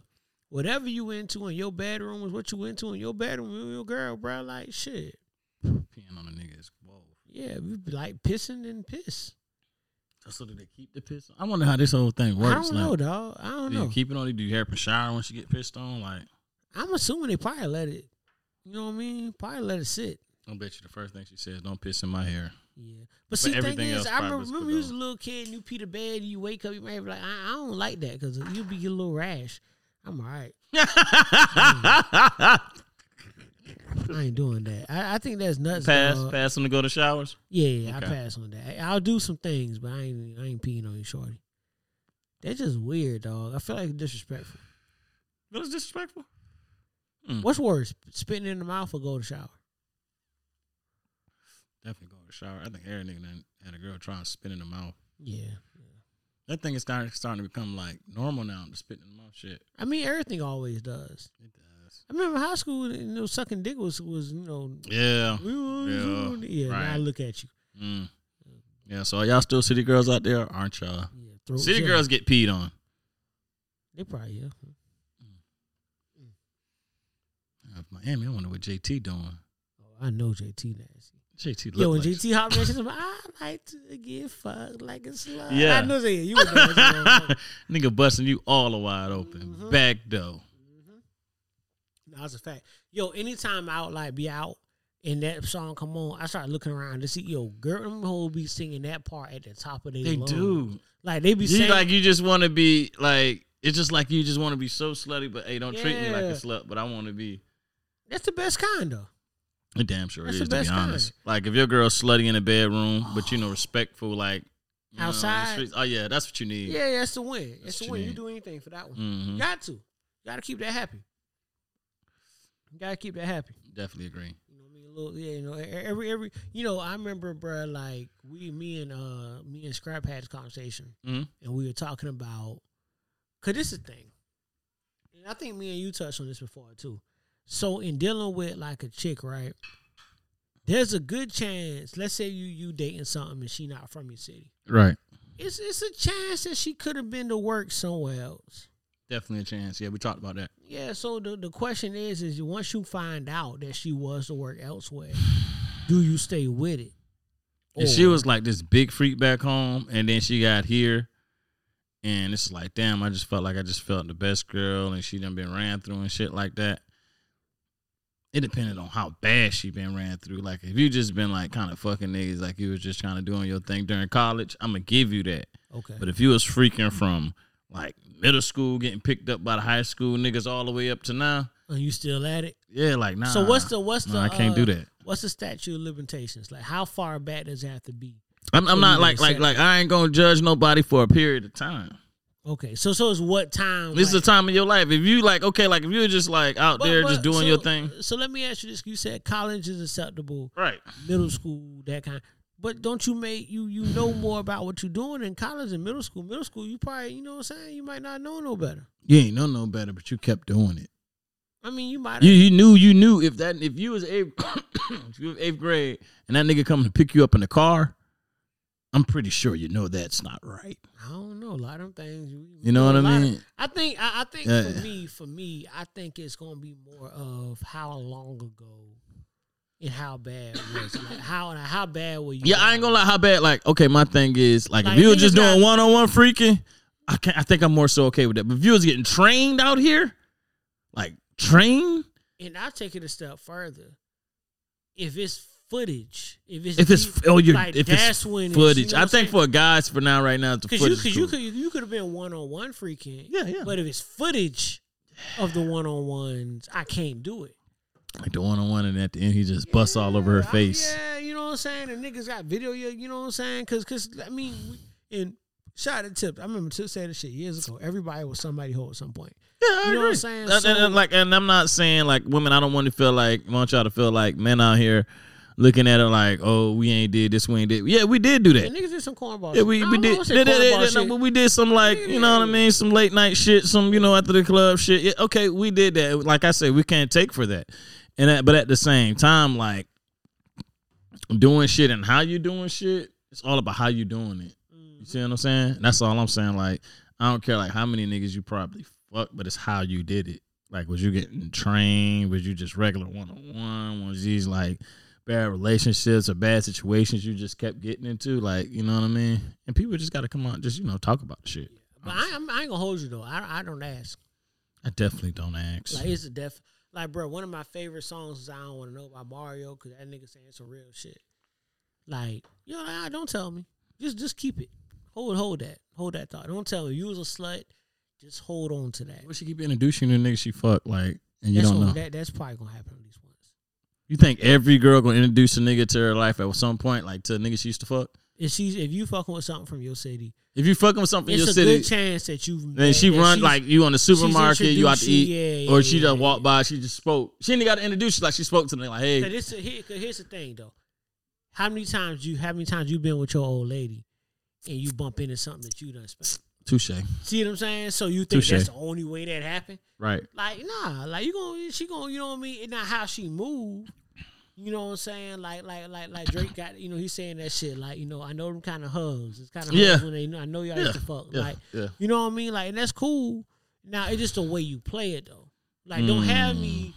Whatever you into in your bedroom is what you into in your bedroom with your girl, bro. Like shit. Peeing on a nigga is whoa. Yeah, we be like pissing and piss. So do they keep the pistol? I wonder how this whole thing works. I don't know, dog. I don't Do you know. keep it on? Do you and shower when she get pissed on? Like, I'm assuming they probably let it. You know what I mean? Probably let it sit. I bet you the first thing she says, "Don't piss in my hair." Yeah, but see, the thing is, I remember, remember you was a little kid and you pee the bed, you wake up, you might be like, I, I don't like that because you'll be get a little rash. I'm all right. *laughs* I ain't doing that. I, I think that's nuts. pass, dog. pass them to go to showers. Yeah, yeah, I pass on that. I'll do some things, but I ain't I ain't peeing on you, shorty. That's just weird, dog. I feel like disrespectful. That was disrespectful. Hmm. What's worse, spitting in the mouth or go to shower? Definitely go to shower. I think every nigga done had a girl trying to spit in the mouth. Yeah. That thing is starting starting to become like normal now. The spit in the mouth shit. I mean, everything always does. It does. I remember high school, you know, sucking dick was was you know, Yeah. yeah. Yeah, Now I look at you. Mm. Yeah. So are y'all still city girls out there, aren't y'all? Yeah, City girls get peed on. They probably yeah. Uh, Miami, I wonder what JT doing. Oh, I know JT nasty. JT Yo, when like JT hop mentions him, I like to get fucked like a slut. Yeah. I know that. You *laughs* nigga busting you all the wide open, Mm-hmm. back though. That's a fact. Yo, anytime I would like be out and that song come on, I start looking around to see yo, girl, them whole be singing that part at the top of their They lungs. do. Like they be You saying like you just want to be like it's just like you just want to be so slutty, but hey, don't treat me like a Yeah. slut. But I want to be. that's the best kind though. It damn sure That's is to be best honest. Like if your girl's slutty in the bedroom, but you know respectful, like you know, in the Outside? streets- oh yeah, that's what you need. Yeah, yeah, that's the win. That's That's the what win. you You need. do anything for that one. Mhm. You got to. You got to keep that happy. You got to keep that happy. Definitely agree. You know what I mean? A little, yeah, you know, every every, you know, I remember, bruh, like we, me and uh, me and Scrap had this conversation, Mhm. and we were talking about, cause this is the thing, and I think me and you touched on this before too. So in dealing with like a chick, right? There's a good chance. Let's say you you dating something and she not from your city. Right. It's it's a chance that she could have been to work somewhere else. Definitely a chance. Yeah, we talked about that. Yeah, so the, the question is is once you find out that she was to work elsewhere, do you stay with it? And she was like this big freak back home, and then she got here, and it's like, damn, I just felt like I just felt the best girl, and she done been ran through and shit like that. It depended on how bad she been ran through. Like if you just been like kind of fucking niggas, like you was just trying to doing your thing during college, I'm gonna give you that. okay. But if you was freaking from like middle school, getting picked up by the high school niggas all the way up to now, Are you still at it? yeah, like nah. so what's the what's the I can't uh, do that. What's the statute of limitations? Like how far back does it have to be? I'm, I'm not like like like I ain't gonna judge nobody for a period of time. Okay, so so it's what time? This is like- the time of your life. If you like, okay, like if you're just like out But- there but- just doing so- your thing, So let me ask you this: You said college is acceptable, right? middle school that kind. But don't you make you you know more about what you're doing in college and middle school? Middle school, you probably you know what I'm saying. You might not know no better. You ain't know no better, but you kept doing it. I mean, you might. You you knew you knew if that if you was eighth if you was eighth grade and that nigga coming to pick you up in the car, I'm pretty sure you know that's not right. I don't know. A lot of them things. You, You know what I lot of- mean? I think. I, I think Yeah. for me, for me, I think it's gonna be more of how long ago and how bad was it. Like how how bad were you? Yeah, I ain't gonna lie. How bad? Like, okay, my thing is like, Like, if you was niggas just doing one on one freaking, I can I think I'm more so okay with that. But if you was getting trained out here, like trained, And I'll take it a step further. If it's footage, if it's if it's deep- oh, you're like, if it's when it's, footage, you know I think for guys for now right now, it's because you footage. because you could you could have been one on one freaking. Yeah, yeah. But if it's footage of the one on ones, I can't do it. Like the one on one, and at the end he just busts all over her Yeah, I- face. Yeah, you know what I'm saying? And niggas got video, you you know what I'm saying? Cause, cause I mean, and shout out to Tip. I remember Tip saying this shit years ago. Everybody was somebody hoe at some point. Yeah, I You know what I'm saying? And- and- So- and like, and I'm not saying like women. I don't want to feel like I want y'all to feel like men out here looking at it like, oh, we ain't did this, we ain't did. Yeah, we did do that. And niggas did some cornball Yeah, shit. we, we did. wanna say Yeah, yeah, cornball yeah, no, but we did some like you know what I mean, some late night shit, some you know after the club shit. Yeah, okay, we did that. Like I said, we can't take for that. And that, but at the same time, like doing shit and how you doing shit, it's all about how you doing it. You see what I'm saying? That's all I'm saying. Like I don't care like how many niggas you probably fuck, but it's how you did it. Like was you getting trained? Was you just regular one on one? Was these like bad relationships or bad situations you just kept getting into, like you know what I mean. And people just got to come on, just you know, talk about the shit. But I, I'm, I ain't gonna hold you though. I, I don't ask. I definitely don't ask. Like it's a def. Like bro, one of my favorite songs is "I Don't Want to Know" by Mario because that nigga saying some real shit. Like you know, nah, don't tell me. Just just keep it. Hold hold that. Hold that thought. Don't tell me you was a slut. Just hold on to that. What she keep introducing to niggas she fuck like, and you that's don't what- know. That, that's probably gonna happen at least. You think every girl gonna introduce a nigga to her life at some point, like to a nigga she used to fuck? If she's if you fucking with something from your city, If you fucking with something in it's your a city, good chance that you've. then she run like you on the supermarket, you out to eat, yeah, yeah, or she yeah, just walked by, she just spoke. She ain't got to introduce you like she spoke to them like, hey, this here, 'cause here's the thing though. How many times you how many times you been with your old lady and you bump into something that you done spent? Touche, See what I'm saying? So you think Touche. that's the only way that happened? right? Like, nah, like you gonna she gonna you know what I mean? It's not how she move. You know what I'm saying? Like like like like Drake got you know, he's saying that shit, like, you know, I know them kind of hugs. It's kind of Yeah. when they I know y'all Yeah, used to fuck. yeah, Like yeah. you know what I mean? Like, and that's cool. Now it's just the way you play it though. Like, don't mm. have me,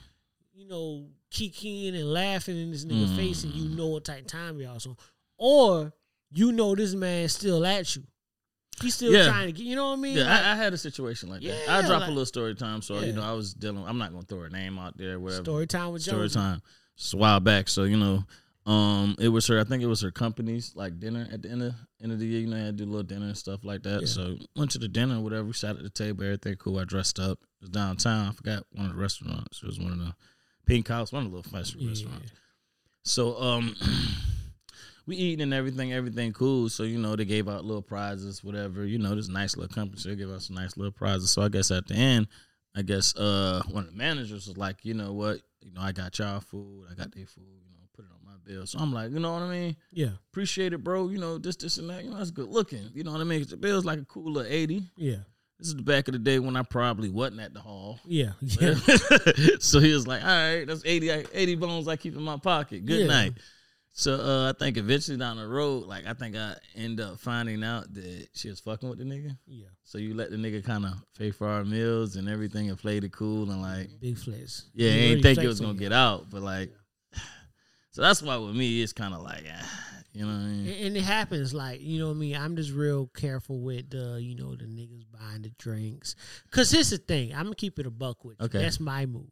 you know, kikiing and laughing in this nigga face, and you mm. know what type of time y'all on, or you know this man still at you. He's still Yeah. trying to get. You know what I mean? Yeah, Like, I, I had a situation like that. I dropped like- a little story time, so you know I was dealing. I'm not gonna throw her name out there, whatever. story time with story Jones. time. Just a while back, so you know, um, it was her. I think it was her company's like dinner at the end of end of the year. You know, I had to do a little dinner and stuff like that. Yeah. So went to the dinner, or whatever. We sat at the table, everything cool. I dressed up. It was downtown. I forgot one of the restaurants. It was one of the Pink House, one of the little fancy Yeah. restaurants. So um *clears throat* we eating and everything, everything cool. So, you know, they gave out little prizes, whatever. You know, this nice little company. So they gave us some nice little prizes. So I guess at the end, I guess uh one of the managers was like, you know what, you know, I got y'all food, I got their food, you know, put it on my bill. So I'm like, you know what I mean? Yeah, Appreciate it, bro. You know, this, this, and that. You know, that's good looking. You know what I mean? The bill's like a cool little 80. yeah, This is the back of the day when I probably wasn't at the hall. yeah, yeah. *laughs* so he was like, all right, that's 80, 80 bones I keep in my pocket. Good Yeah. night. So uh, I think eventually down the road, like I think I end up finding out that she was fucking with the nigga. yeah. So you let the nigga kind of pay for our meals and everything and played it cool and like, Big flex. yeah, You I ain't think it was gonna get out, but like, *sighs* so that's why with me it's kind of like, ah, you know what I mean? And, and it happens like you know what I mean. I'm just real careful with the you know the niggas buying the drinks. Cause here's the thing. I'm gonna keep it a buck with you. Okay. That's my move.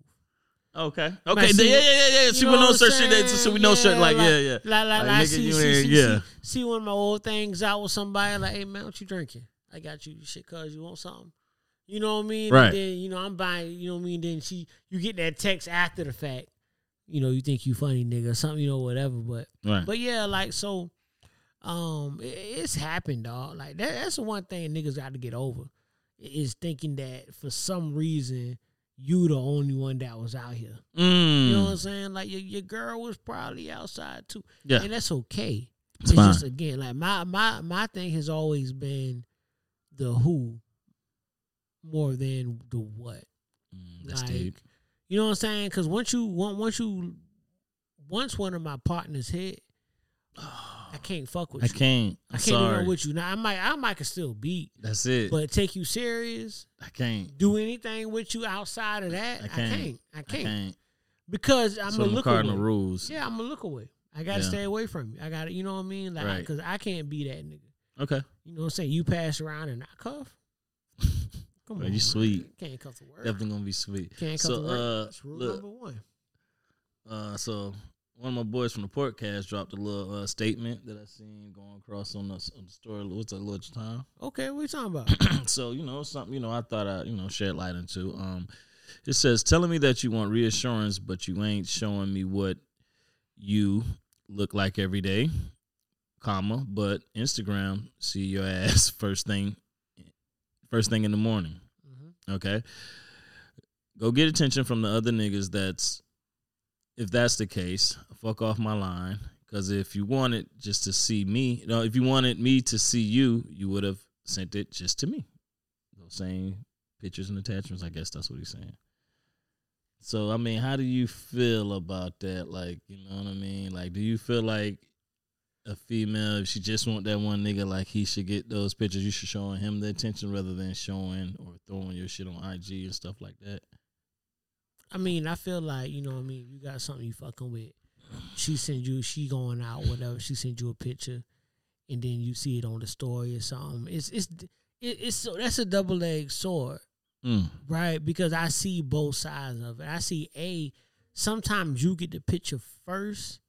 Okay, Like, okay, see- yeah, yeah, yeah, yeah. You See, know we know certain shit. that- So we know saying? certain like, like, yeah, yeah. Like, like, Like, like, see, you see, see, yeah. see, see one of my old things out with somebody like, hey man, what you drinking? I got you shit cause you want something. You know what I mean? Right. And then, you know, I'm buying, you know what I mean? Then she you get that text after the fact. You know, you think you funny nigga or something, you know, whatever. But Right. but yeah, like so um it, it's happened, dog. Like that, that's the one thing niggas got to get over. Is thinking that for some reason you the only one that was out here. Mm. You know what I'm saying? Like your, your girl was probably outside too. Yeah. And that's okay. It's It's, just again, like my my my thing has always been the who more than the what. Mm, that's like, deep. You know what I'm saying? Because once you once you once one of my partners hit, I can't fuck with you. I you. can't. I I'm can't do sorry. nothing with you. Now I might I might can still beat, That's it. but take you serious, I can't. do anything with you outside of that, I I can't. can't. I I can't. can't. Because I'm That's a one of the look cardinal away. rules. Yeah, I'm gonna look away. I gotta Yeah. stay away from you. I gotta, you know what I mean? Like, Right. because I can't be that nigga. Okay. You know what I'm saying? You pass around and I cuff. *laughs* Come on, you man. sweet. Can't cuff the word. Definitely gonna be sweet. Can't cuff So, the word. uh, That's rule look. number one. Uh, so one of my boys from the podcast dropped a little uh, statement that I seen going across on the, on the story. What's that little time? Okay, what you talking about? *clears throat* so you know something you know I thought I you know shed light into. Um, it says telling me that you want reassurance, but you ain't showing me what you look like every day, comma. But Instagram see your ass *laughs* first thing, first thing in the morning. Mhm. Okay, go get attention from the other niggas. That's if that's the case, fuck off my line. Because if you wanted just to see me, you know, if you wanted me to see you, you would have sent it just to me. Those same pictures and attachments. I guess that's what he's saying. So I mean, how do you feel about that? Like, you know what I mean? Like, do you feel like a female, if she just want that one nigga, like he should get those pictures, you should showing him the attention rather than showing or throwing your shit on IG and stuff like that? I mean, I feel like you know what I mean. You got something you fucking with. she send you she going out whatever she send you a picture, and then you see it on the story or something. It's it's it, it's so that's a double edged sword, Mm. right? Because I see both sides of it. I see a sometimes you get the picture first,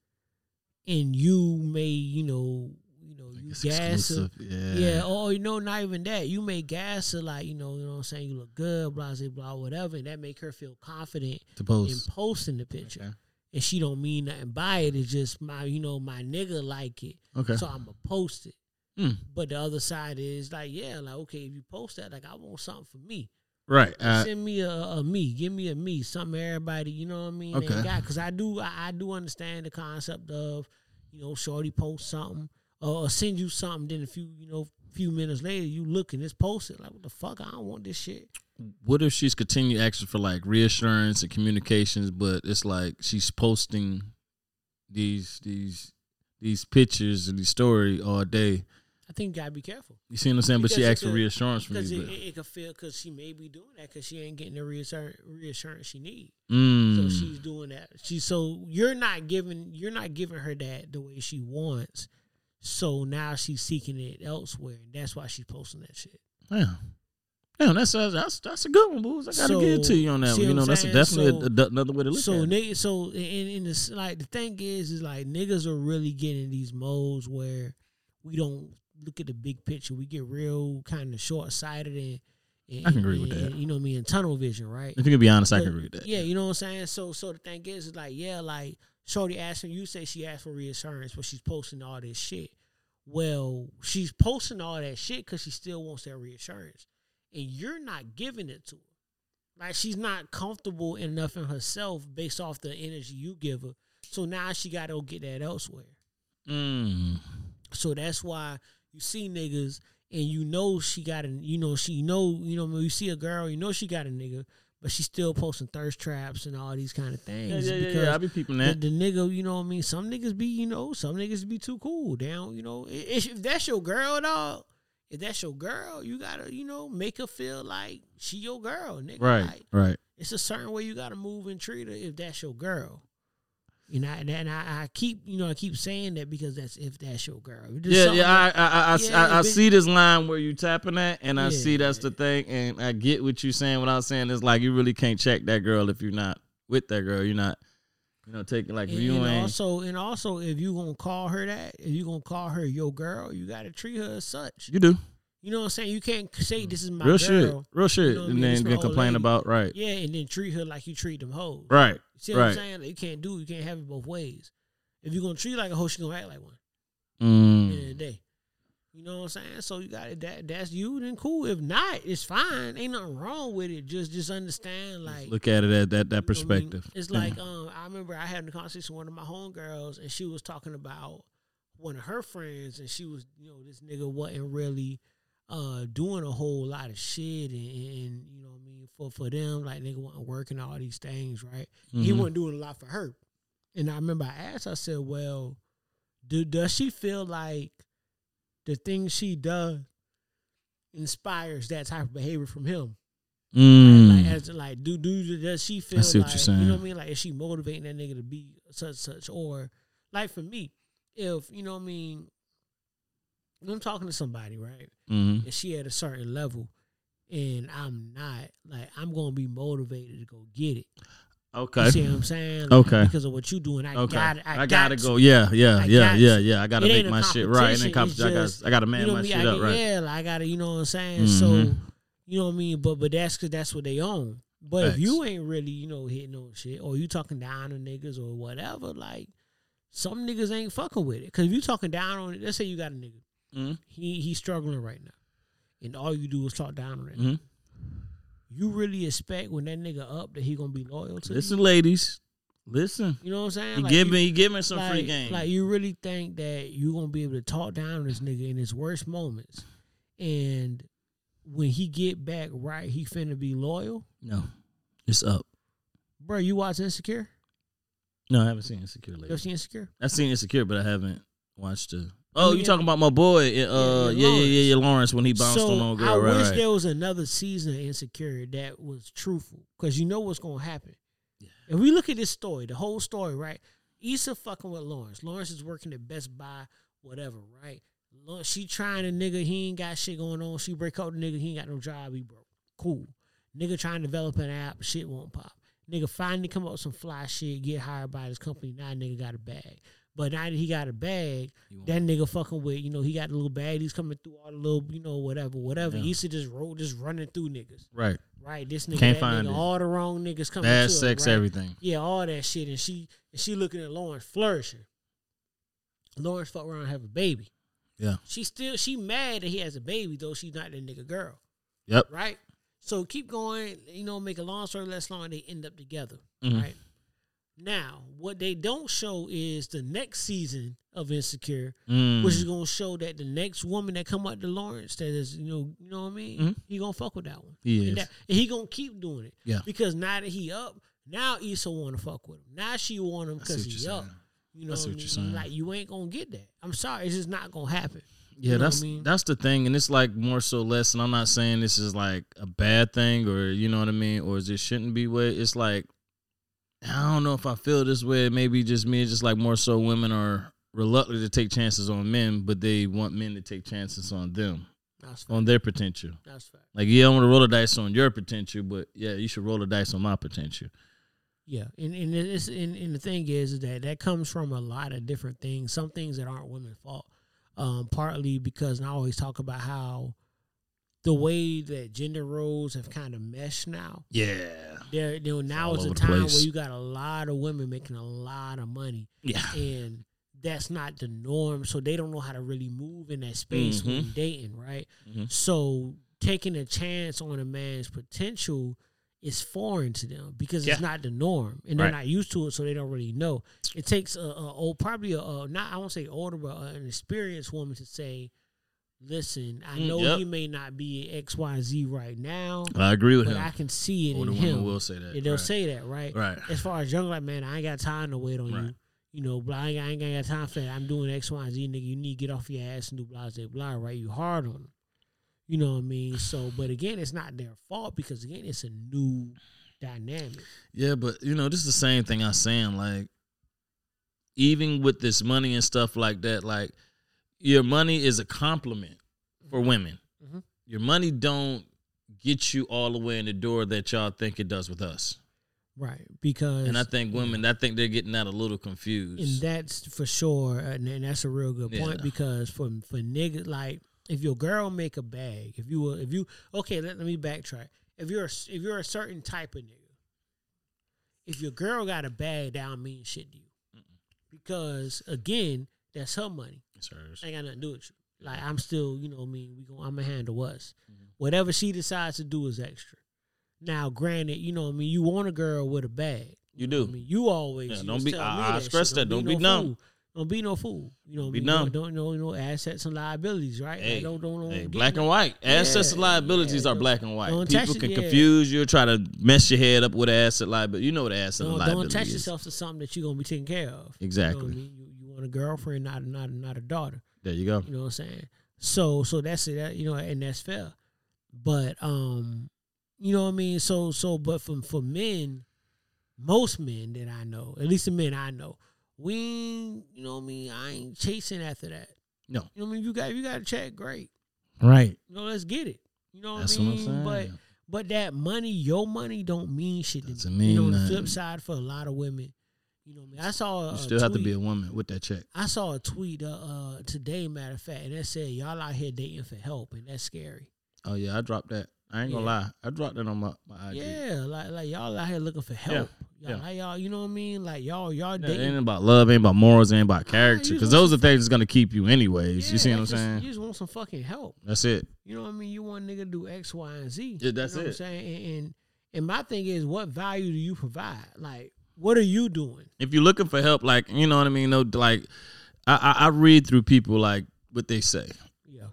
and you may you know you know you gas. Yeah. Yeah, or you know, not even that. You may gas her like, you know, you know what I'm saying, you look good, blah blah blah, whatever, and that make her feel confident To post. in post. posting the picture. Okay. And she don't mean nothing by it. It's just my, you know, my nigga like it. Okay. So I'ma post it. Mm. But the other side is like, yeah, like okay, if you post that, like I want something for me. Right. Uh, Send me a, a me, give me a me, something everybody, you know what I mean? Okay. Got because I do, I, I do understand the concept of, you know, shorty post something or, or send you something. Then a few, you know, few minutes later, you look and it's posted. Like what the fuck? I don't want this shit. what if she's continued asking for like reassurance and communications, but it's like she's posting these these these pictures and these story all day. I think you gotta be careful You see what I'm saying? But she Because asked for reassurance from because you. it, it could feel because she may be doing that because she ain't getting the reassurance, reassurance she needs. mm, So she's doing that. She so you're not giving you're not giving her that the way she wants. So now she's seeking it elsewhere, and that's why she's posting that shit. yeah. Damn, that's a, that's that's a good one, booze. I gotta So, give it to you on that one. You know, that's definitely So- a, a, another way to look so at it. niggas, so in in this like the thing is is like niggas are really getting these modes where we don't look at the big picture. We get real kind of short sighted and, and I can agree with and- that. you know what I mean, in tunnel vision, right? If you can be honest, I can agree with that. Yeah, you know what I'm saying. So, so the thing is, is like, yeah, like Shorty asking you say she asked for reassurance, but she's posting all this shit. Well, she's posting all that shit because she still wants that reassurance, and you're not giving it to her. Like she's not comfortable enough in herself based off the energy you give her. So now she got to go get that elsewhere. Mm. So that's why you see niggas and you know she got a you know she know you know when you see a girl you know she got a nigga but she's still posting thirst traps and all these kind of things Yeah, yeah, yeah, because yeah. I be peeping the, that. the nigga you know what I mean some niggas be you know some niggas be too cool down you know if, if that's your girl dog if that's your girl you gotta you know make her feel like she your girl nigga Right, Like, right. it's a certain way you gotta move and treat her if that's your girl. You know, and, and I, I keep you know I keep saying that because that's if that's your girl. Yeah, yeah, I, I, I, I, Yeah, I, I see this line where you tapping at, and I see that's the thing, and I get what you saying. Without saying it's like you really can't check that girl if you're not with that girl. You're not, you know, taking like and, you and ain't. also and also if you gonna call her that, if you gonna call her your girl, you gotta treat her as such. you do You know what I'm saying? You can't say this is my real girl. shit, real shit, know and mean? then It's get complain lady. about right, Yeah, and then treat her like you treat them hoes. right, You see what I'm right. saying? You can't do. You can't have it both ways. If you're gonna treat her like a hoe, she gonna act like one. Mm. end of the day. You know what I'm saying? So you got it. That that's you. Then cool. If not, it's fine. Ain't nothing wrong with it. Just just understand like Look at it at that that you know what I mean? perspective. It's Yeah. like um, I remember I had a conversation with one of my homegirls, and she was talking about one of her friends, and she was, you know, this nigga wasn't really uh doing a whole lot of shit, and, and you know, what I mean, for for them, like nigga wasn't working all these things, right? He Mhm. wasn't doing a lot for her. And I remember I asked, I said, "Well, do does she feel like the things she does inspires that type of behavior from him?" Mm. Like, as like, do do does she feel I see like what you're you know saying. what I mean? Like, is she motivating that nigga to be such such or like for me, if you know what I mean, I'm talking to somebody, right, Mhm. and she at a certain level, and I'm not, like, I'm gonna be motivated to go get it. Okay, You see what I'm saying? Like, Okay. because of what you doing, I okay. got it. I, I, got gotta to. go. Yeah, yeah, I yeah, got yeah, yeah. I gotta It make my shit right, and then comp- I it's got I gotta man you know my shit I up get- right. Yeah, like, I gotta, you know what I'm saying? So, Mhm. you know what I mean? But but that's because that's what they own. But if you ain't really, you know, hitting on shit, or you talking down on niggas or whatever, like some niggas ain't fucking with it. Cause if you talking down on it, let's say you got a nigga, Mhm. he he's struggling right now, and all you do is talk down on it. Mhm. You really expect when that nigga up that he gonna be loyal to Listen, you? ladies. listen. You know what I'm saying? He Like, give you- me, he give me some free like, game. Like you really think that you gonna be able to talk down on this nigga in his worst moments, and when he get back right, he finna be loyal, no, it's up. bro. You watch Insecure? No, I haven't seen Insecure You ever seen Insecure? I've seen Insecure, but I haven't watched the. Oh, you talking about my boy? Uh, Yeah, yeah, yeah, yeah, yeah, yeah, Lawrence when he bounced so on I girl. Right, wish right. there was another season of Insecure that was truthful, because you know what's gonna happen. If we look at this story, the whole story, right? Issa fucking with Lawrence. Lawrence is working at Best Buy, whatever, right? She trying to nigga, he ain't got shit going on. She break up the nigga, he ain't got no job, he broke. Cool. Nigga trying to develop an app, shit won't pop. Nigga finally come up with some fly shit, get hired by this company. Now nigga got a bag. But now that he got a bag, that nigga fucking with, you know, he got a little bag. He's coming through all the little, you know, whatever, whatever. Yeah. Issa just roll, just running through niggas. Right. Right, this nigga, Can't find nigga, it. all the wrong niggas coming Bad to her, sex, right? everything. Yeah, all that shit, and she and she looking at Lawrence flourishing. Lawrence fuck around and have a baby. Yeah. She still she mad that he has a baby though she's not that nigga girl, Yep. right? So keep going, you know, make a long story less long, they end up together, Mhm. right? Now, what they don't show is the next season of Insecure, Mm. which is gonna show that the next woman that come up to Lawrence that is, you know, you know what I mean? Mhm. He gonna fuck with that one. He And, is. that- and he gonna keep doing it. Yeah. Because now that he up, now Issa wanna fuck with him. Now she want him because he up. saying. You know I what, what I you're mean? saying. Like you ain't gonna get that. I'm sorry, it's just not gonna happen. Yeah, You know that's I mean? that's the thing, and it's like more so less. And I'm not saying this is like a bad thing, or you know what I mean, or is it shouldn't be way. It's like I don't know if I feel this way. Maybe just me. Just like more so women are reluctant to take chances on men, but they want men to take chances on them, That's fact. on their potential. That's fact. Like yeah, I want to roll the dice on your potential, but yeah, you should roll the dice on my potential. Yeah, and and it's and, and the thing is, is that that comes from a lot of different things. Some things that aren't women's fault. Um, partly because and I always talk about how the way that gender roles have kind of meshed now. Yeah, There, you know, now is a time where you got a lot of women making a lot of money, yeah, and that's not the norm. So they don't know how to really move in that space when Mhm. dating, right? Mhm. So taking a chance on a man's potential is foreign to them because it's not the norm, and they're Right. not used to it, so they don't really know. It takes a, a old, probably a, a not I won't say older, but an experienced woman to say, "Listen, I Mm, know yep. he may not be X, Y, Z right now, I agree with but him. I can see it Older in him." will say that. They'll right. say that, right? right. As far as young, like man, I ain't got time to wait on you. Right. You know, blah, I ain't, I ain't got time for that. I'm doing X, Y, Z, nigga. You need to get off your ass and do blah, blah, blah, right? You hard on them. You know what I mean? So, but again, it's not their fault because again, it's a new dynamic. Yeah, but you know, this is the same thing I'm saying. Like, even with this money and stuff like that, like your money is a compliment for women. Mhm. Your money don't get you all the way in the door that y'all think it does with us. Right. Because And I think women, I think they're getting that a little confused. and that's for sure, and, and that's a real good point Yeah. because for for niggas like if your girl make a bag, if you were- if you okay, let, let me backtrack. If you're a, if you're a certain type of nigga, if your girl got a bag, that don't mean shit to you because again, that's her money. Hers. Ain't got nothing to do with you. Like I'm still, you know, what I mean, we going I'm gonna handle us. Mm-hmm. Whatever she decides to do is extra. Now, granted, you know, what I mean, you want a girl with a bag. You I do. mean, you always Yeah, you don't be- I- I that stress that. Don't be no dumb. Fool. Don't be no fool. You know, what I Be mean? dumb. Don't, don't know no assets and liabilities, right? Hey, like, don't don't, don't Hey, black and white. Assets and liabilities yeah, are black and white. People it, can yeah. confuse you, try to mess your head up with an asset liability. You know what asset and Don't, liability don't attach is. yourself to something that you're gonna be taken care of. You, know Exactly. I you, you want a girlfriend, not not not a daughter. There you go. You know what I'm saying? So so that's it. That, you know, and that's fair. But um, you know what I mean. So so but for for men, most men that I know, at least the men I know, we you know what I mean. I ain't chasing after that. No. You know what I mean. You got you got to check, great. Right. You know, let's get it. You know what That's I what mean. I'm saying. But but that money, your money, don't mean shit to Doesn't me. you know, mean the flip side, for a lot of women, you know, what I mean, I saw a, you a still have to be a woman with that check. I saw a tweet uh, uh, today, matter of fact, and that said y'all out here dating for help, and that's scary. Oh yeah, I dropped that. I ain't gonna lie. I dropped that on my, my IG. Yeah, like like y'all out here looking for help. Y'all, yeah. y'all, you know what I mean? Like y'all, y'all Yeah, dating. ain't about love, ain't about morals, ain't about character. Because those are things that's gonna keep you anyways. you see what I'm just- saying? You just want some fucking help. That's it. You know what I mean? You want a nigga to do X, Y, and Z. Yeah, that's you know What I'm it. saying, and, and and my thing is, what value do you provide? Like, what are you doing? If you're looking for help, like you know what I mean, no, like I, I, I read through people like what they say. Yeah,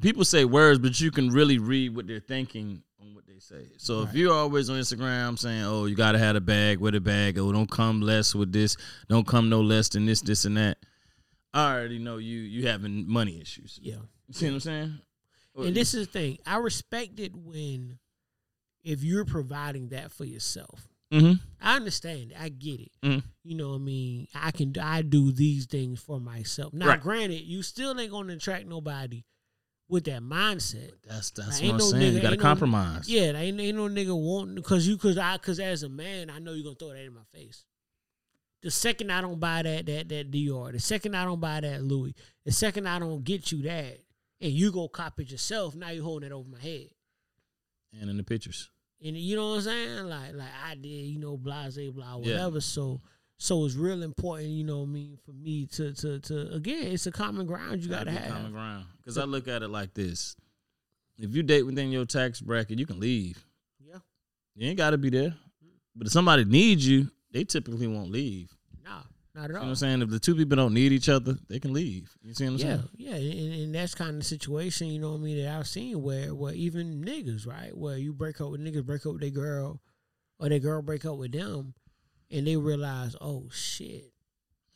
People say words, but you can really read what they're thinking on what they say. So if you're always on Instagram saying, "Oh, you gotta have a bag with a bag," oh, don't come less with this, don't come no less than this, this, and that. I already know you you having money issues. yeah. You see what I'm saying? And this is the thing. I respect it when if you're providing that for yourself. Mm-hmm. I understand. I get it. Mhm. You know, what I mean, I can I do these things for myself. Now, Right. granted, you still ain't gonna attract nobody with that mindset. That's that's Ain't what I'm no saying. nigga- you got to ain't no- compromise. Yeah, ain't, ain't no nigga wanting because you because I because as a man, I know you're gonna throw that in my face. The second I don't buy that that that Dior, the second I don't buy that Louis, the second I don't get you that, and you go cop it yourself, now you holding it over my head. And in the pictures. And you know what I'm saying? Like like I did, you know, blase blah Yeah. whatever. So so it's real important, you know what I mean, for me to to to again, it's a common ground you gotta be have. common ground. Because I look at it like this: if you date within your tax bracket, you can leave. Yeah. You ain't got to be there. But if somebody needs you, they typically won't leave. Not at You know all. what I'm saying? If the two people don't need each other, they can leave. You see what I'm Yeah, saying? yeah, and, and that's kind of situation, you know what I mean, that I've seen where where even niggas, right, where you break up with niggas, break up with their girl, or their girl break up with them, and they realize, oh shit,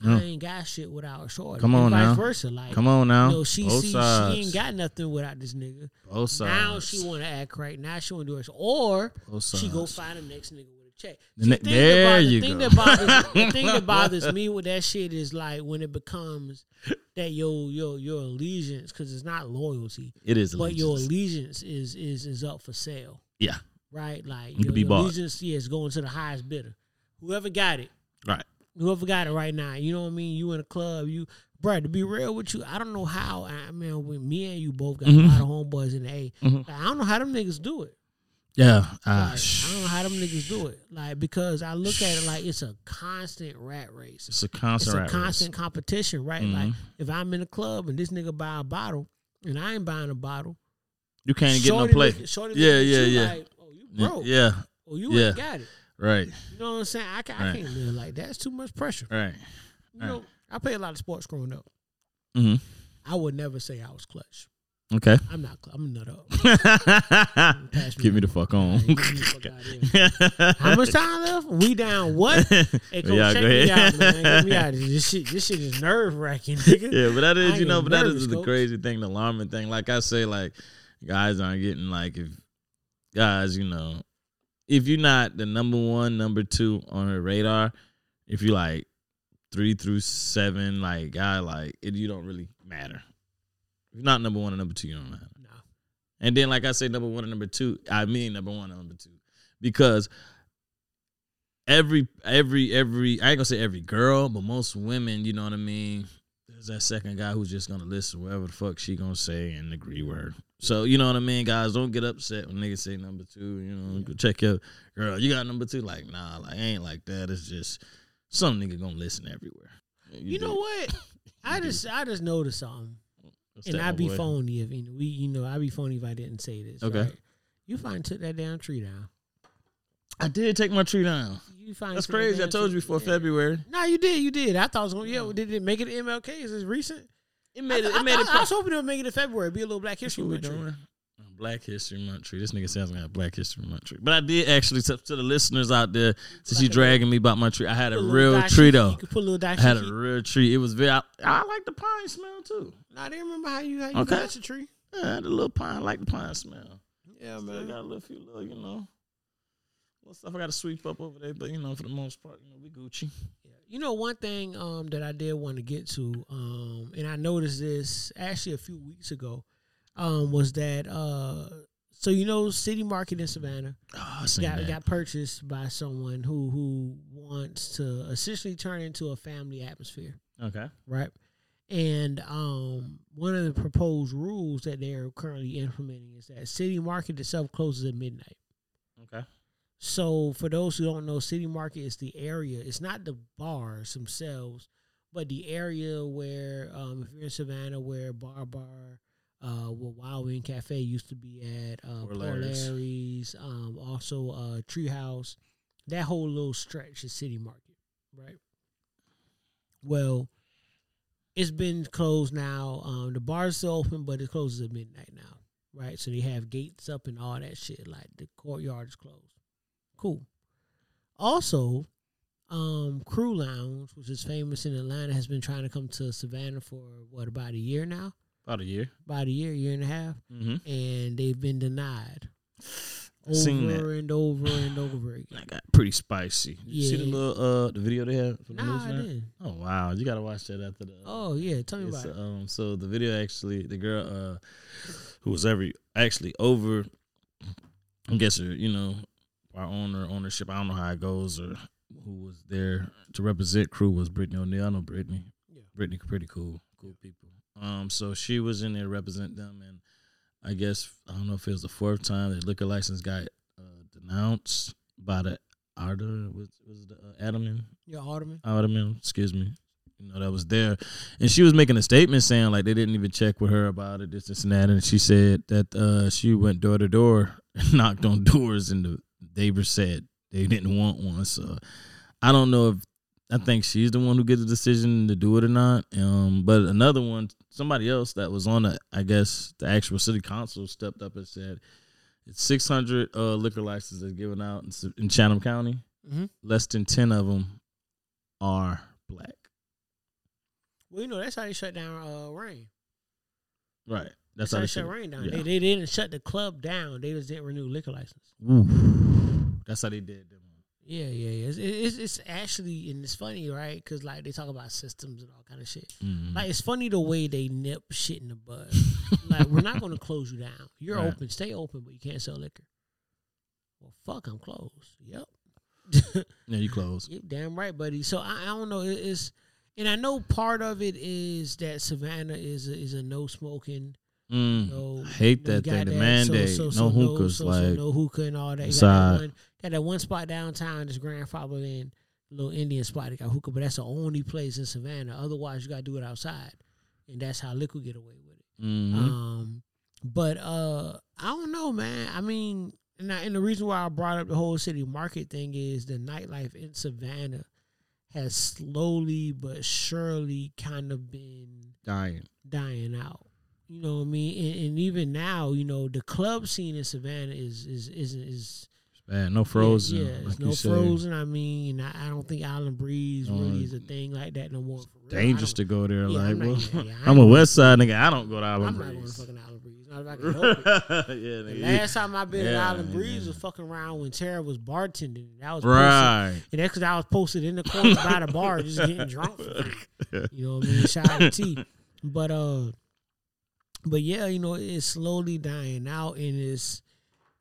I ain't got shit without a shorty. Come and on vice now. versa, like Come on now. you know, she Both see sides. she ain't got nothing without this nigga. Both sides. Now she want to act right. Now she want to do it, or she go find the next nigga check. The See, ne- there you the thing go. That bothers, *laughs* the thing that bothers me with that shit is like when it becomes that your your your allegiance because it's not loyalty, It is but your allegiance. allegiance is is is up for sale, Yeah. right? Like You your, be your allegiance yeah, is going to the highest bidder. Whoever got it, Right. whoever got it right now, you know what I mean. You in a club, you. Bro, to be real with you, I don't know how. I mean, when me and you both got Mhm. a lot of homeboys in the A, Mhm. I don't know how them niggas do it. Yeah. Ah, Like, I don't know how them niggas do it. Like because I look at it like it's a constant rat race. it's a constant. It's constant. a rat race. constant competition, right? Like Mhm. if I'm in a club and this nigga buy a bottle and I ain't buying a bottle, You can't get no play. look- shorty Yeah, yeah, yeah. Like, oh, you Yeah, broke. Yeah. Oh, you yeah. ain't got it. Right. You know what I'm saying? I, ca- I Right. can't live like that. It's too much pressure. Right. You know, I play a lot of sports growing up. hmm I would never say I was clutch. Okay. I'm not. I'm a nut up. *laughs* Get me the fuck on. Get the fuck outta. How much time left? We down what? *laughs* Hey, coach, Yeah, check me out, man. Get me out. This shit, this shit is nerve wracking, nigga. *laughs* yeah, but that is, I you know, but that nervous, is the coach. crazy thing, the alarming thing. Like I say, like guys aren't getting like if guys, you know, if you're not the number one, number two on her radar, if you like three through seven, like guy, like it, you don't really matter. If you're not number one or number two, you don't matter. No. And then, like I say, number one and number two, I mean number one and number two, because every every every I ain't gonna say every girl, but most women, you know what I mean. There's that second guy who's just gonna listen whatever the fuck she gonna say and agree with her. So you know what I mean, guys. Don't get upset when niggas say number two. You know, go check your girl. You got number two? Like nah, like ain't like that. It's just some nigga gonna listen everywhere. You, do. know what? *laughs* I just I just noticed something, What's and I'd be phony if you know, we you know I'd be phony if I didn't say this. Okay. right? You find took that damn tree down. I did take my tree down. You find That's crazy. I told you before yeah. February. No, you did. You did. I thought it was gonna. Yeah, did it make it to MLK? Is this recent? It made it. I, It made I, it. I was hoping it would make it to February. Be a little Black History Month doing. Black History Month tree. This nigga sounds like a Black History Month tree. But I did actually to, to the listeners out there, since you Like a dragging me about my tree, I had a Put real tree though. You could put a little I had a real tree. It was very. I, I like the pine smell too. Nah, they remember how you how you Okay. got your tree. Yeah, I had a little pine. I like the pine smell. Yeah, Still man. got a little few little, you know, little stuff I got to sweep up over there. But you know, for the most part, you know, we Gucci. You know, one thing um, that I did want to get to, um, and I noticed this actually a few weeks ago, um, was that uh, so you know, City Market in Savannah Oh, got that. got purchased by someone who who wants to essentially turn into a family atmosphere, okay. right? And um, one of the proposed rules that they're currently implementing is that City Market itself closes at midnight. Okay. So for those who don't know, City Market is the area. It's not the bars themselves, but the area where, um, if you're in Savannah, where Bar Bar, uh, where Wild Wing Cafe used to be at, uh, Poor Poor Larry's. Larry's, um, also uh, Treehouse, that whole little stretch is City Market, right? Well, it's been closed now. Um, the bar's still open, but it closes at midnight now, right? So they have gates up and all that shit. Like the courtyard is closed. Cool. Also, um, CRU Lounge, which is famous in Atlanta, has been trying to come to Savannah for what about a year now? About a year. About a year, year and a half, Mm-hmm. and they've been denied. Seen over and over and over again. That got pretty spicy. Did you see the little uh the video they had from the Nah, news I didn't. Oh wow, you gotta watch that after the. Oh yeah, tell me about it. um, so the video actually, the girl uh, who was every actually over, I guess her, you know, our owner ownership. I don't know how it goes or who was there to represent CRU was Brittany O'Neill. I know Brittany. Yeah. Brittany pretty cool, cool people. Um, so she was in there to represent them, and I guess I don't know if it was the fourth time the liquor license got uh, denounced by the Arda was was the uh, Adaman Yeah, Alderman. Ottoman, excuse me, you know, that was there. And she was making a statement saying like they didn't even check with her about it, this, this and that. And she said that uh, she went door to door *laughs* and knocked on doors and the neighbors said they didn't want one. So I don't know if I think she's the one who gets the decision to do it or not. Um, but another one, somebody else that was on the, I guess the actual city council stepped up and said it's 600 uh, liquor licenses given out in, in Chatham County. Mhm. Less than 10 of them are black. Well, you know that's how they shut down uh, Rain. Right. That's, That's how how they shut. Rain down. yeah. They, they didn't shut the club down. They just didn't renew liquor license. Oof. That's how they did them. Yeah, yeah, yeah. It's, it's, it's actually and it's funny, right? Because like they talk about systems and all kind of shit. Mhm. Like it's funny the way they nip shit in the bud. *laughs* like we're not going to close you down. You're Right. open, stay open, but you can't sell liquor. Well, fuck, I'm closed. Yep. *laughs* yeah, you close. You damn right, buddy. So I, I don't know. It, it's and I know part of it is that Savannah is a, is a no smoking. Mm. No, Hate no, that thing. The mandate. So- so- no so hookahs. like no hookah and all that. You Got that, one, got that one spot downtown, this grandfather in little Indian spot. They got hookah, but that's the only place in Savannah. Otherwise, you got to do it outside, and that's how liquor get away with it. mhm. Um, but uh, I don't know, man. I mean, and, I, and the reason why I brought up the whole city market thing is the nightlife in Savannah has slowly but surely kind of been dying. dying out. You know what I mean? And, and even now, you know, the club scene in Savannah is is is is bad. No frozen. Yeah, yeah, like no frozen. I mean, I, I don't think Island Breeze No, really is a thing like that no more. Dangerous to go there. Yeah, like, I'm not- well, yeah, *laughs* I'm a West Side nigga. I don't go to Island I'm not going to Breeze. fucking Island Breeze. Not if I *laughs* can help it. yeah, The nigga. last time I been at Island Breeze was fucking around when Tara was bartending. That was posted, Right. and that's because I was posted in the corner by the bar, just getting drunk. *laughs* You know what I mean? Shout out to T. But uh, but yeah, you know, it's slowly dying out, and it's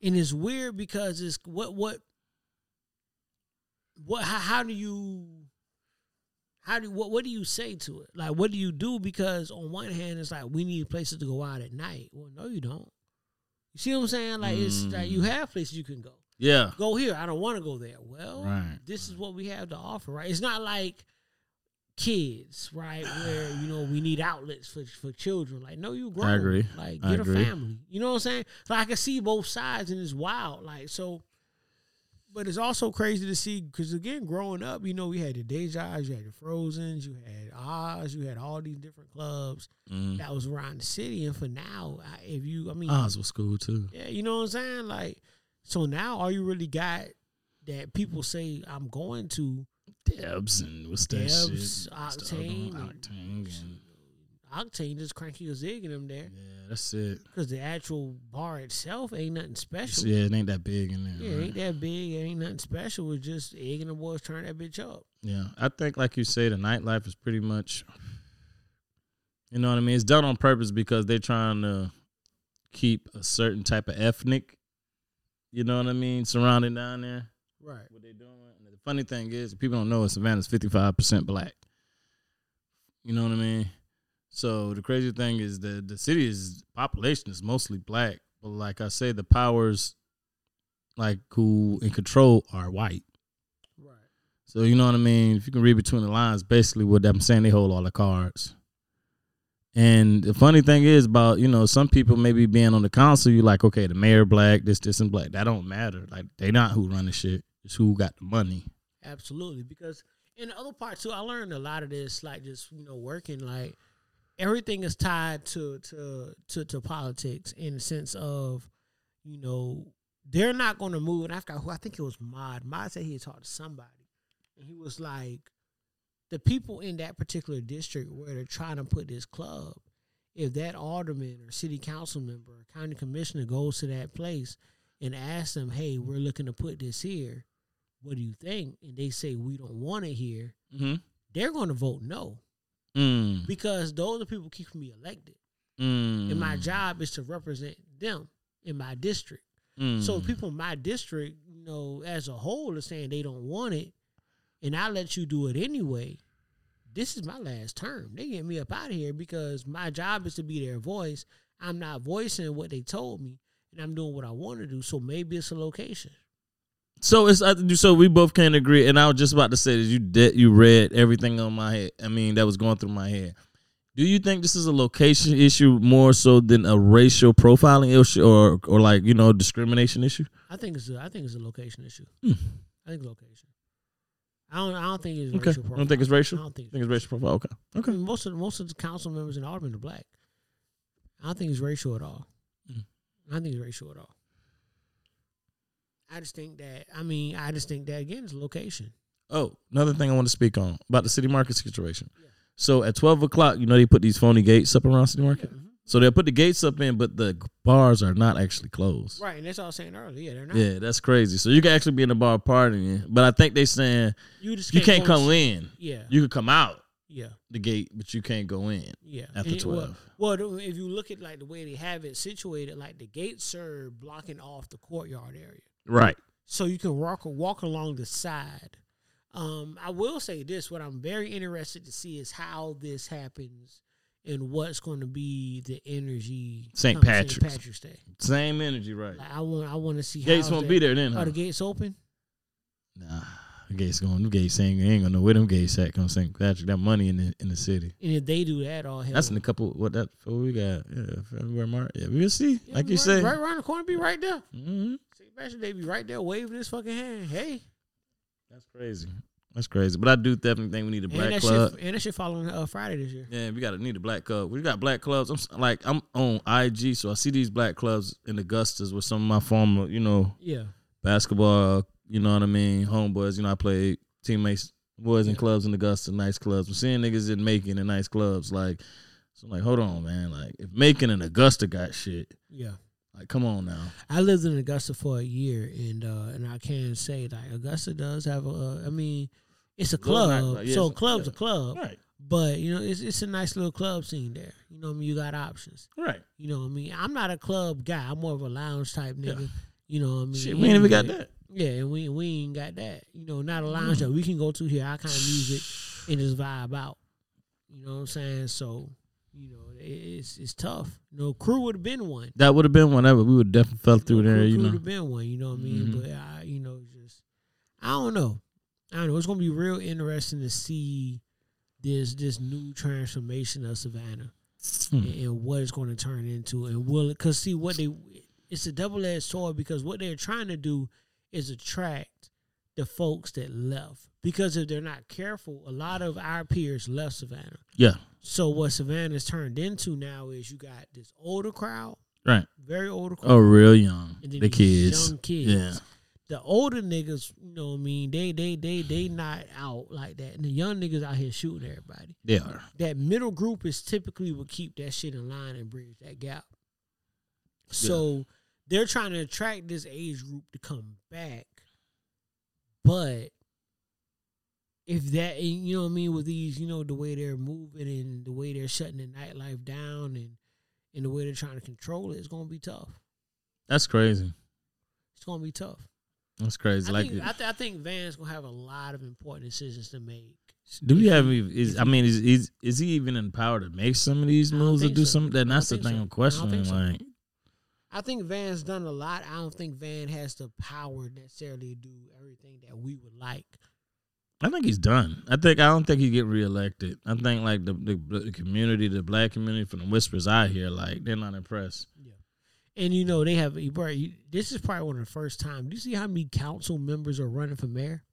and it's weird because it's what what what how, how do you how do what what do you say to it? Like, what do you do? Because on one hand, it's like we need places to go out at night. Well, no, you don't. You see what I'm saying? Like, it's like you mm. have places you can go. Yeah. Go here. I don't want to go there. Well, Right. this is what we have to offer, right? It's not like kids, right? Where you know we need outlets for for children. Like, no, you grown. agree. Like, I get agree. a family. You know what I'm saying? So I can see both sides, and it's wild. Like, so. But it's also crazy to see because again, growing up, you know, we had the Dejas, you had the Frozens, you had Oz, you had all these different clubs Mm. that was around the city. And for now, I- if you, I mean, Oz was cool too. yeah, you know what I'm saying? Like, so now all you really got that people say I'm going to Debs and what's that Debs, shit? What's the other Octane, Octane. And, Octane just cranky a zig in them there yeah, that's it. because the actual bar itself ain't nothing special. Yeah, it ain't that big in there. Yeah, it right? ain't that big. It ain't nothing special. It's just egg and the boys turn that bitch up. Yeah, I think like you say, the nightlife is pretty much, you know what I mean. It's done on purpose because they're trying to keep a certain type of ethnic, you know what I mean, surrounding down there. Right. What they doing? Funny thing is, people don't know Savannah's fifty five percent black. You know what I mean? So the crazy thing is that the city is population is mostly black, but like I say, the powers like who in control are white. Right. So you know what I mean. If you can read between the lines, basically what I'm saying, they hold all the cards. And the funny thing is about you know some people maybe being on the council, you're like okay, the mayor black, this, this, and black. That don't matter. Like they not who run the shit. It's who got the money. Absolutely, because in the other part too, I learned a lot of this, like just you know working, like everything is tied to to to, to politics in the sense of, you know, they're not going to move. And I forgot who I think it was Mod. Mod said he talked to somebody, and he was like, the people in that particular district where they're trying to put this club, if that alderman or city council member or county commissioner goes to that place and asks them, "Hey, we're looking to put this here. What do you think?" And they say we don't want it here. Mm-hmm. They're going to vote no Mm. because those are people keeping me elected, Mm. and my job is to represent them in my district. Mm. So people in my district, you know, as a whole, are saying they don't want it, and I let you do it anyway. This is my last term. They get me up out of here because my job is to be their voice. I'm not voicing what they told me, and I'm doing what I want to do. So maybe it's a location. So it's so we both can't agree, and I was just about to say that you did you read everything on my head. I mean, that was going through my head. Do you think this is a location issue more so than a racial profiling issue, or or like you know discrimination issue? I think it's a, I think it's a location issue. Hmm. I think location. I don't I don't think it's Okay, racial. I don't think it's racial? I don't think. I think it's racial profile. Okay, I okay. mean, most of the, most of the council members in Alderman are black. I don't think it's racial at all. Mm. I don't think it's racial at all. I just think that I mean I just think that again is location. Oh, another thing I want to speak on about the city market situation. So at twelve o'clock, you know they put these phony gates up around city market. Mm-hmm. So they'll put the gates up in, but the bars are not actually closed. Right, and that's all I was saying earlier. Yeah, they're not. Yeah, that's crazy. So you can actually be in the bar partying, but I think they saying You just you can't go come in. Yeah, You can come out yeah, the gate, but you can't go in. yeah. After And it- well- 12. Well, if you look at like the way they have it situated, like the gates are blocking off the courtyard area. Right. so you can walk walk along the side. Um, I will say this: what I'm very interested to see is how this happens and what's going to be the energy. St. Patrick's. St. Patrick's Day. Same energy, right? Like, I want I want to see Gates won't that- be there then, Are the gates open? Nah. The gates going them gates ain't, ain't gonna know where them gates at come St. Patrick. That money in the in the city. And if they do that, all hell. That's in a couple what that what we got. Yeah, February, March. Yeah, we'll see. Yeah, like you right, say. right around the corner, be right there. hmm Patrick's Day be right there, waving his fucking hand. Hey, That's crazy. That's crazy. But I do definitely think we need a black that club. shit and that shit following uh, Friday this year. Yeah, we got to need a black club. We got black clubs. I'm like I'm on IG, so I see these black clubs in Augustus with some of my former, you know, Yeah, basketball. You know what I mean? Homeboys. You know, I played teammates, boys in Yeah. clubs in Augusta, nice clubs. I'm seeing niggas in Macon in nice clubs. Like, so I'm like, hold on, man. Like, if Macon and Augusta got shit, yeah. Like, come on now. I lived in Augusta for a year, and uh, and I can say like Augusta does have a. Uh, I mean, it's a Little club, nightclub, yeah, so it's a- club's yeah. a club, Right, but you know it's it's a nice little club scene there. You know, what I mean, you got options. right. You know, what I mean, I'm not a club guy. I'm more of a lounge type nigga. Yeah. You know, what I mean, Shit, we ain't even got that. Yeah, and we we ain't got that. You know, not a lounge Mm. that we can go to here. Our kind of music and just vibe out. You know what I'm saying? So, you know, it, it's it's tough. You know, CRU would have been one. That would have been whatever. We would definitely fell through there. You CRU know. would have been one. You know what I mean? Mhm. But I, you know, just I don't know. I don't know. It's gonna be real interesting to see this this new transformation of Savannah Hmm. and, and what it's going to turn into, and will it? Because see, what they it's a double edged sword because what they're trying to do is attract the folks that left. Because if they're not careful, a lot of our peers left Savannah. Yeah. So what Savannah's turned into now is you got this older crowd, Right. very older crowd. Oh, real young. The kids. young kids. Yeah. The older niggas, you know what I mean, they they they they not out like that. And the young niggas out here shooting everybody. They are. That middle group is typically what keep that shit in line and bridge that gap. So they're trying to attract this age group to come back. But if that you know what I mean, with these, you know, the way they're moving and the way they're shutting the nightlife down and and the way they're trying to control it, it's gonna be tough. That's crazy. It's gonna be tough. That's crazy. I like, think I, th- I think Van's gonna have a lot of important decisions to make. do we have? Is I mean, is, is is he even in power to make some of these moves or do so. something? Then that's the thing so. I'm questioning. so. Like, I think Van's done a lot. I don't think Van has the power necessarily to do everything that we would like. I think he's done. I think I don't think he get reelected. I think like the, the the community, the black community, from the whispers I hear, like they're not impressed. Yeah, And you know they have. This is probably one of the first times. Do you see how many council members are running for mayor?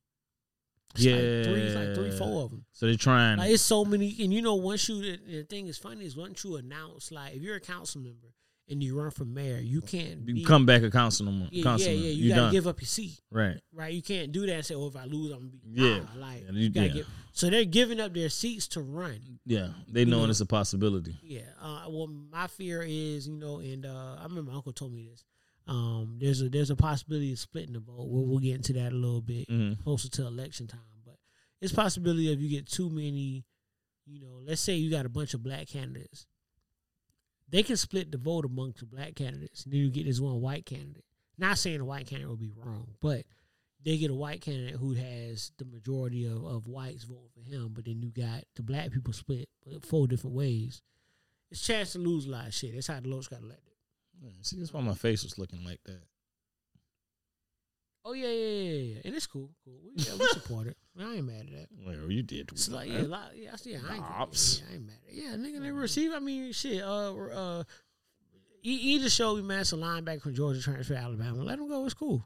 It's like three, it's like three, Yeah. four of them. So they're trying. Like it's so many, and you know, once you the, the thing is funny is once you announce like if you're a council member and you run for mayor, you can't you come back a councilman. Yeah, councilman. yeah, yeah. You, You gotta done. give up your seat, right. right? You can't do that and say, "Oh, if I lose, I'm gonna be." Yeah. Nah, like Yeah, you you- gotta yeah. give. So they're giving up their seats to run. Yeah, they knowing know. it's a possibility. Yeah. Uh, well, my fear is, you know, and uh, I remember my uncle told me this. Um, there's a there's a possibility of splitting the vote. We'll, we'll get into that a little bit Mhm. closer to election time. But it's possibility of you get too many. You know, let's say you got a bunch of black candidates. They can split the vote amongst the black candidates, and then you get this one white candidate. Not saying the white candidate will be wrong, but they get a white candidate who has the majority of, of whites voting for him, but then you got the black people split four different ways. It's chance to lose a lot of shit. That's how DeLoach got elected. Yeah, see, that's why my face was looking like that. Oh yeah, yeah, yeah, yeah, and it's cool, cool. We, yeah, we support it. I ain't mad at that. Well, you did. It's like yeah, lot, yeah, I see. I ain't, Ops. yeah, I ain't mad at it. Yeah, nigga, they receive. I mean, shit. Uh, uh, he, he just showed me man, it's a linebacker from Georgia transfer to Alabama. Let him go. It's cool.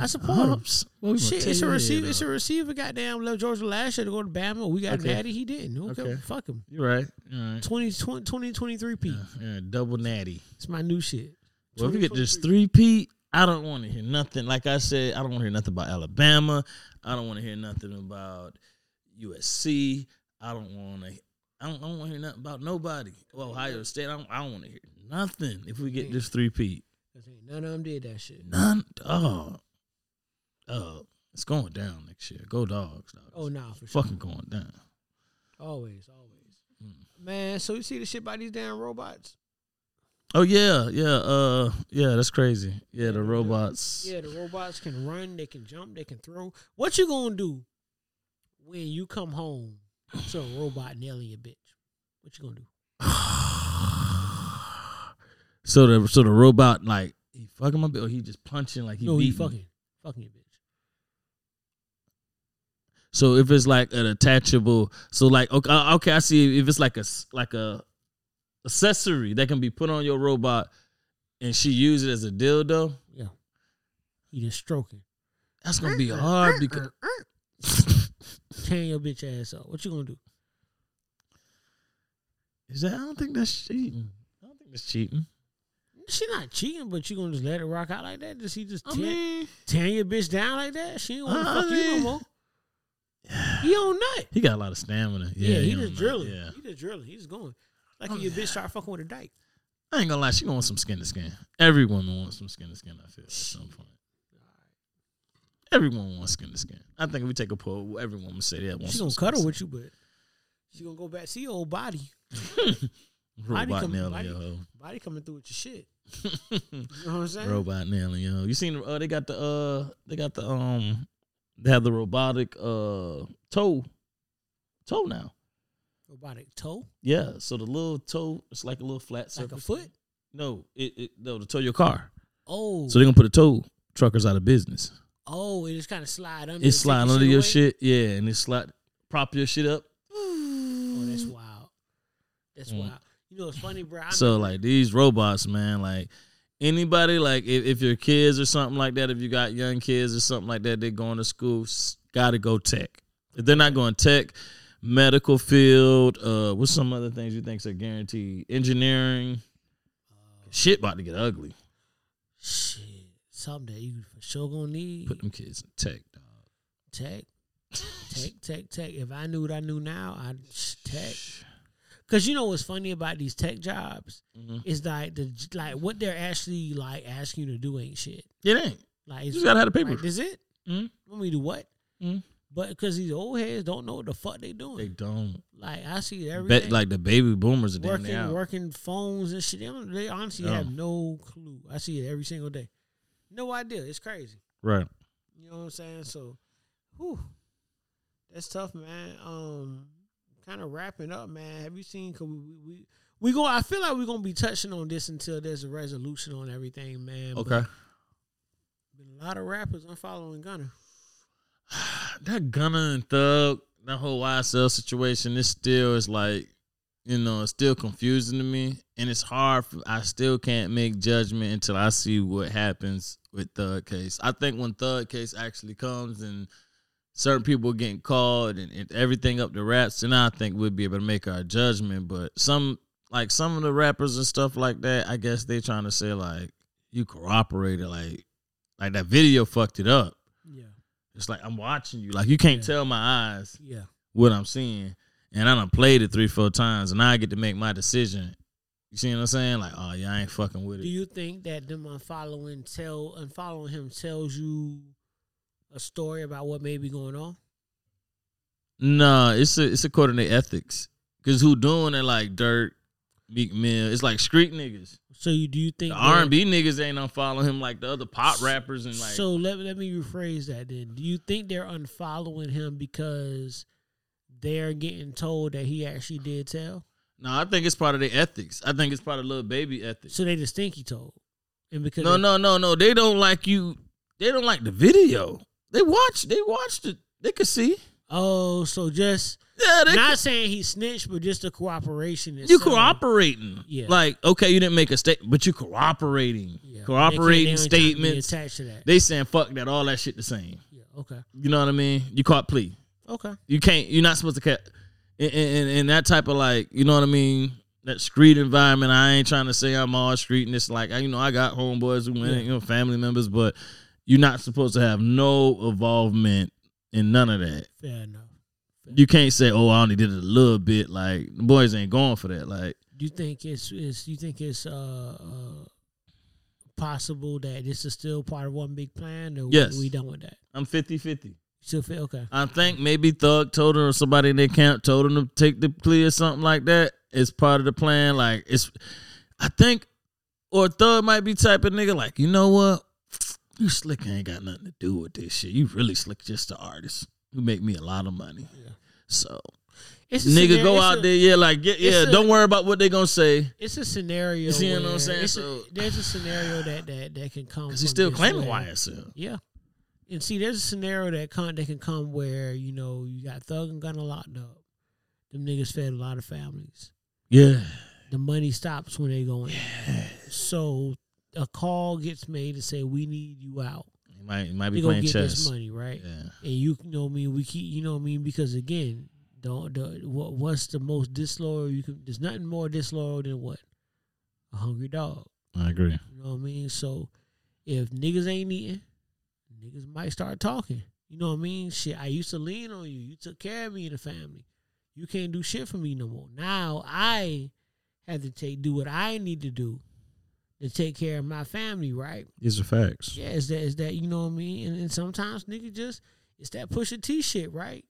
I support him. Ops. Well, Shit, it's a receiver. It's a receiver. Goddamn, left Georgia last year to go to Bama. We got Okay. Natty. He didn't. Okay, Okay. fuck him. You're right. All right. 20, 20, 2023 P. Yeah, yeah, double natty. It's my new shit. Well, if we get this three Pete, I don't want to hear nothing. Like I said, I don't want to hear nothing about Alabama. I don't want to hear nothing about USC. I don't want to. I don't, don't want to hear nothing about nobody. Well, Ohio State. I don't, I don't want to hear nothing. If we get this three ain't None of them did that shit. none. Oh, oh, it's going down next year. Go dogs. Dog. Oh, nah, for sure. fucking going down. Always, always. Mm. Man, so you see the shit by these damn robots? Oh yeah, yeah, uh, yeah. That's crazy. Yeah, the robots. Yeah, the robots can run, they can jump, they can throw. What you gonna do when you come home to a robot nailing your bitch? What you gonna do? *sighs* So the so the robot like he fucking my bitch or he just punching like he no, he fucking, fucking your bitch. So if it's like an attachable, so like okay, uh, okay, I see if it's like a like a accessory that can be put on your robot, and she use it as a dildo. Yeah, he just stroking, That's gonna be hard because mm. *laughs* tearing your bitch ass up. What you gonna do? is that I don't think that's cheating. Mm. I don't think that's cheating. She not cheating, but you gonna just let it rock out like that? Does he just I tear, mean, tearing your bitch down like that? She ain't wanna I fuck you no mean- more. *sighs* He on nut. he got a lot of stamina. Yeah, Yeah, he don't just drilling. Yeah, He just drilling. He's going. Like if your bitch start fucking with a dyke. I ain't gonna lie, she gonna want some skin to skin. Every woman wants some skin to skin. I feel at some point. Everyone wants skin to skin. I think if we take a poll, every woman say that wants She gonna cuddle with you, but she gonna go back see your old body. *laughs* Robot nailing body- your hoe. Body coming through with your shit. *laughs* You know what I'm saying? Robot nailing yo. You seen? Uh, they got the uh, they got the um, they have the robotic uh toe, toe now. Robotic toe, Yeah, so the little toe, it's like a little flat like a foot. No, it, it no to tow your car. Oh, So they're gonna put a tow truckers out of business. oh, it just kind of slide under. It's sliding under your away? shit, yeah, and it's slide prop your shit up. Oh, that's wild. That's Mm. wild. You know, it's funny, bro. I So like these robots, man, like anybody, like if, if your kids or something like that, if you got young kids or something like that, they're going to school, got to go tech. If they're not going tech, medical field, uh, what's some other things you think are guaranteed? Engineering, shit about to get ugly. shit, something that you for sure gonna need. Put them kids in tech, dog. tech, tech, tech, tech. If I knew what I knew now, I'd tech. Cause you know what's funny about these tech jobs Mhm. is like the like what they're actually like asking you to do ain't shit. It ain't. Like You just gotta have the paper. Like, this it? Mhm. Want me to do what? Mhm. But because these old heads don't know what the fuck they doing. They don't. like I see it every like the baby boomers are working working phones and shit. They, they honestly No. have no clue. I see it every single day. No idea. It's crazy. Right. You know what I'm saying? So, whew, that's tough, man. Um, kind of wrapping up, man. Have you seen? Cause we we we, go. I feel like we're gonna be touching on this until there's a resolution on everything, man. but Okay. been a lot of rappers unfollowing Gunna. *sighs* that Gunna and Thug, that whole YSL situation, it still is like, you know, it's still confusing to me, and it's hard. For, I still can't make judgment until I see what happens with Thug case. I think when Thug case actually comes and certain people getting called and, and everything up the wraps, then I think we'll be able to make our judgment. But some, like some of the rappers and stuff like that, I guess they trying to say like you cooperated, like like that video fucked it up. It's like I'm watching you. Like you can't Yeah. tell my eyes yeah, what I'm seeing. And I done played it three, four times, and now I get to make my decision You see what I'm saying? Like, oh yeah, I ain't fucking with it. Do you think that them unfollowing tell unfollowing him tells you a story about what may be going on? Nah, it's a, it's according to ethics. Cause who doing it like Durk, Meek Mill? It's like street niggas. So you do you think R and B niggas ain't unfollowing him like the other pop rappers and like. so let, let me rephrase that then. Do you think they're unfollowing him because they're getting told that he actually did tell? no, I think it's part of their ethics. I think it's part of little baby ethics. So they just think he told. And because No, they- no, no, no. They don't like you. They don't like the video. They watch. They watched it. They could see. Oh, so just Yeah, they. not saying he snitched, but just the cooperation. you itself. cooperating. Yeah. Like, okay, you didn't make a statement, but you cooperating. Yeah. Cooperating They they ain't to statements. attached to that. They saying fuck that. All that shit the same. yeah. Okay. You know what I mean? You caught plea. Okay. You can't. You're not supposed to cat. In, in, in that type of like, you know what I mean? That street environment. I ain't trying to say I'm all street and it's like, you know, I got homeboys who went, you know, family members, but you're not supposed to have no involvement in none of that. Fair enough. You can't say, "Oh, I only did it a little bit." Like the boys ain't going for that. Like, Do you think it's is you think it's uh, uh possible that this is still part of one big plan or Yes. we, we done with that? I'm 50-50. Still feel okay. I think maybe Thug told her or somebody in their camp told him to take the plea or something like that. It's part of the plan. Like it's, I think, or Thug might be type of nigga like, you know what, you slick ain't got nothing to do with this shit. You really slick just the artist who make me a lot of money. So It's nigga, scenario- go out a- there, yeah, like yeah, yeah. a- don't worry about what they gonna say. It's a scenario. You see what I'm saying? it's a- there's a scenario that that that can come. Cause he's still claiming where- YSL. Yeah. And see, there's a scenario that come that can come where you know you got Thug and Gunna locked up. Them niggas fed a lot of families. Yeah. The money stops when they go in. So a call gets made to say we need you out. Might, might be playing get chess. this money, right? Yeah. And you know what I mean. We keep you know what I mean because again, don't the what what's the most disloyal you can? There's nothing more disloyal than what a hungry dog. I agree. You know what I mean? So if niggas ain't eating, niggas might start talking. You know what I mean? Shit, I used to lean on you. You took care of me and the family. You can't do shit for me no more. Now I have to take do what I need to do to take care of my family, right? It's are facts. Yeah, is that is that you know what I mean? And, and sometimes nigga just it's that Pusha T shit, right?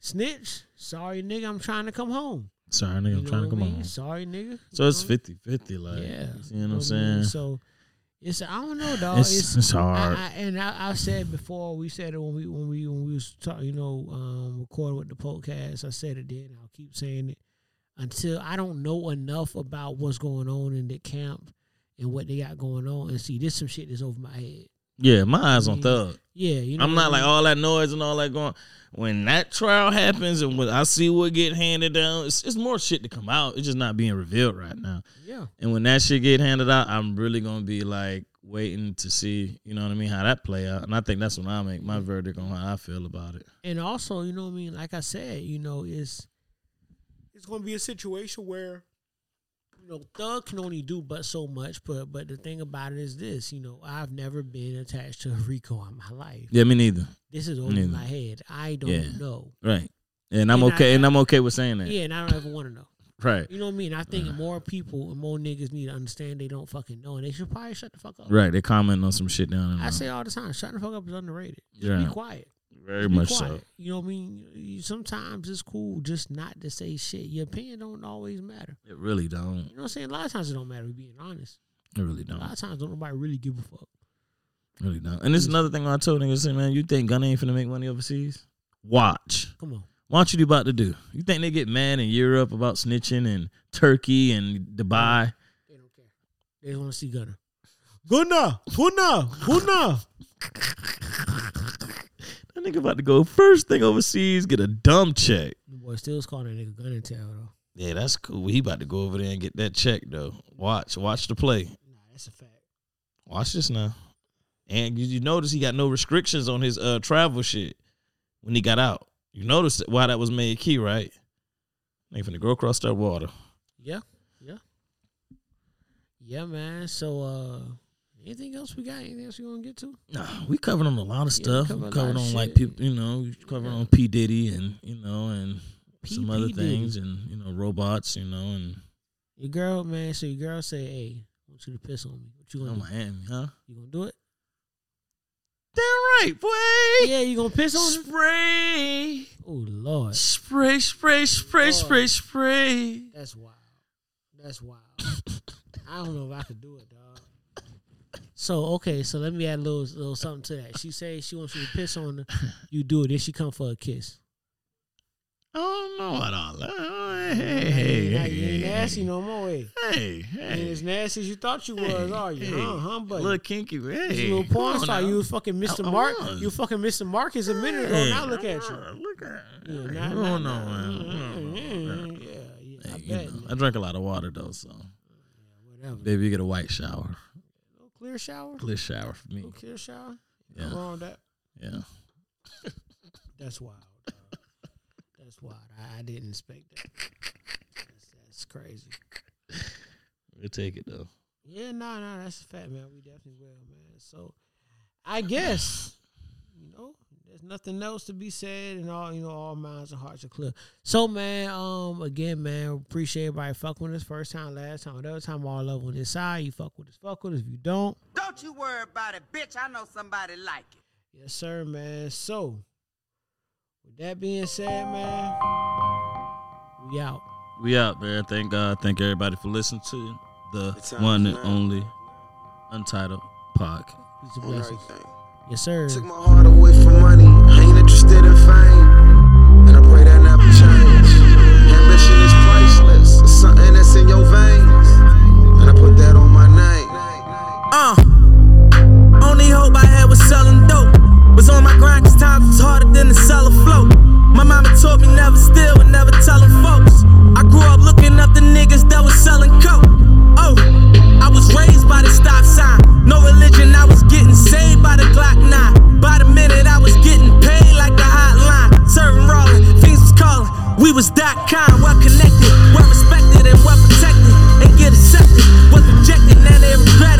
Snitch, sorry nigga, I'm trying to come home. Sorry, nigga, You I'm trying to come mean? on. Sorry nigga. So it's know? 50 50. Like, yeah, you know what I'm I mean? saying? So it's I don't know, dog. It's- It's, it's hard. I, I, and I, I said before we said it when we when we when we was talking, you know, um, recording with the podcast. I said it then. I'll keep saying it until I don't know enough about what's going on in the camp and what they got going on. And see, this some shit that's over my head. yeah, my eyes on Thug. Yeah, you know. I'm not I like all that noise and all that going. When that trial happens and when I see what get handed down, it's, it's more shit to come out. It's just not being revealed right now. Yeah, And when that shit get handed out, I'm really gonna be like waiting to see, you know what I mean, how that play out. And I think that's when I make my verdict on how I feel about it. and also, you know what I mean. Like I said, you know, it's it's going to be a situation where know Thug can only do but so much. But but the thing about it is this, you know, I've never been attached to a RICO in my life. Yeah, me neither. This is over my head. I don't Yeah. know. Right. And I'm And I- okay. and I'm okay with saying that. Yeah, and I don't ever want to know. Right. You know what I mean? I think more people and more niggas need to understand they don't fucking know, and they should probably shut the fuck up. Right. They comment on some shit down there. I say all the time, shut the fuck up is underrated. Just Yeah. be quiet. Very Be much quiet. so. You know what I mean? You- Sometimes it's cool just not to say shit. Your opinion don't always matter. It really don't. You know what I'm saying? A lot of times it don't matter. Being honest, It really don't. a lot of times don't nobody really give a fuck. Really don't. And this is another thing I told niggas, say, man, you think Gunna ain't finna make money overseas? Watch. Come on. Watch what you about to do. You think they get mad in Europe about snitching and Turkey and Dubai? They don't care. They just want to see Gunna. Gunna, Gunna, Gunner. *laughs* That nigga about to go first thing overseas, get a dumb check. The boy still's calling that nigga Gunna Tail though. Yeah, that's cool. He about to go over there and get that check though. Watch, watch the play. Nah, that's a fact. Watch this now. And you, you notice he got no restrictions on his uh travel shit when he got out. You notice why that was made key, right? They finna go across that water. Yeah, yeah, yeah, man. So, uh, anything else we got? Anything else you want to get to? Nah, we covered on a lot of Yeah, stuff. covered We covered on like people, you know, we covered Yeah. on P Diddy and you know and P. some P. other Diddy. things and you know robots, you know, and Your girl, man. So your girl say, "Hey, I want you to piss on me." What you gonna do? Miami, huh? You gonna do it? Damn right, boy. Yeah, you gonna piss on? Spray, Oh Lord, spray, spray, spray, spray, spray. that's wild. That's wild. I don't know if I could do it, dog. So okay, so let me add a little, little something to that. She say she wants you to piss on her. You do it. Then she come for a kiss. I don't know about all. Oh, Hey, hey, hey, you ain't nasty no more. Eh? Hey. Hey, You ain't as nasty as you thought you was, are you? Hey, Huh, huh, buddy? Little kinky, hey. you little porn star. You was fucking Mr. Mark. You fucking Mr. Marcus a minute ago. Hey, Now look at you. Look at Yeah, you. nah, I nah, nah. man. Yeah, yeah, yeah. I Hey, bet. I drink a lot of water though, so Whatever. baby, you get a white shower, clear shower. clear shower for me. Clear shower. Yeah. Nothing wrong with that. Yeah, *laughs* That's wild. That's wild. I, I didn't expect that. That's, that's crazy. we'll take it though. Yeah, no, nah, no, nah, that's a fact, man. We definitely will, man. So, I guess you know, there's nothing else to be said, and all you know, all minds and hearts are clear. So, man, um, again, man, appreciate everybody fucking with us first time, last time, whatever time, all love on this side. You fuck with us, fuck with us. If you don't, Don't you worry about it, bitch. I know somebody like it. yes, sir, man. So, with that being said, man, we out. We out, man. Thank God. Thank everybody for listening to the one and only Untitled Podcast. Peace and on blessings. everything. Yes, sir. Took my heart away from money. I ain't interested in fame. And I pray that never change. Ambition is priceless. It's something that's in your veins. And I put that on my name. Uh, only hope I had was selling dope. Was on my grind cause times was harder than to sell a float. My mama taught me never steal and never telling folks. I grew up looking up the niggas that was selling coke. Oh, I was raised by the stop sign. No religion, I was getting saved by the Glock 9. By the minute, I was getting paid like a hotline. Serving rolling, things was calling. We was that kind, well connected, well respected, and well protected. And get accepted, was rejected, now they regret it.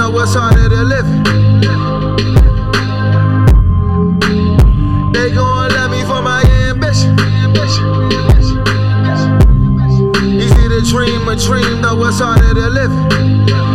Though it's harder to live. They gon' love me for my ambition. Easy to dream a dream, though it's harder to live.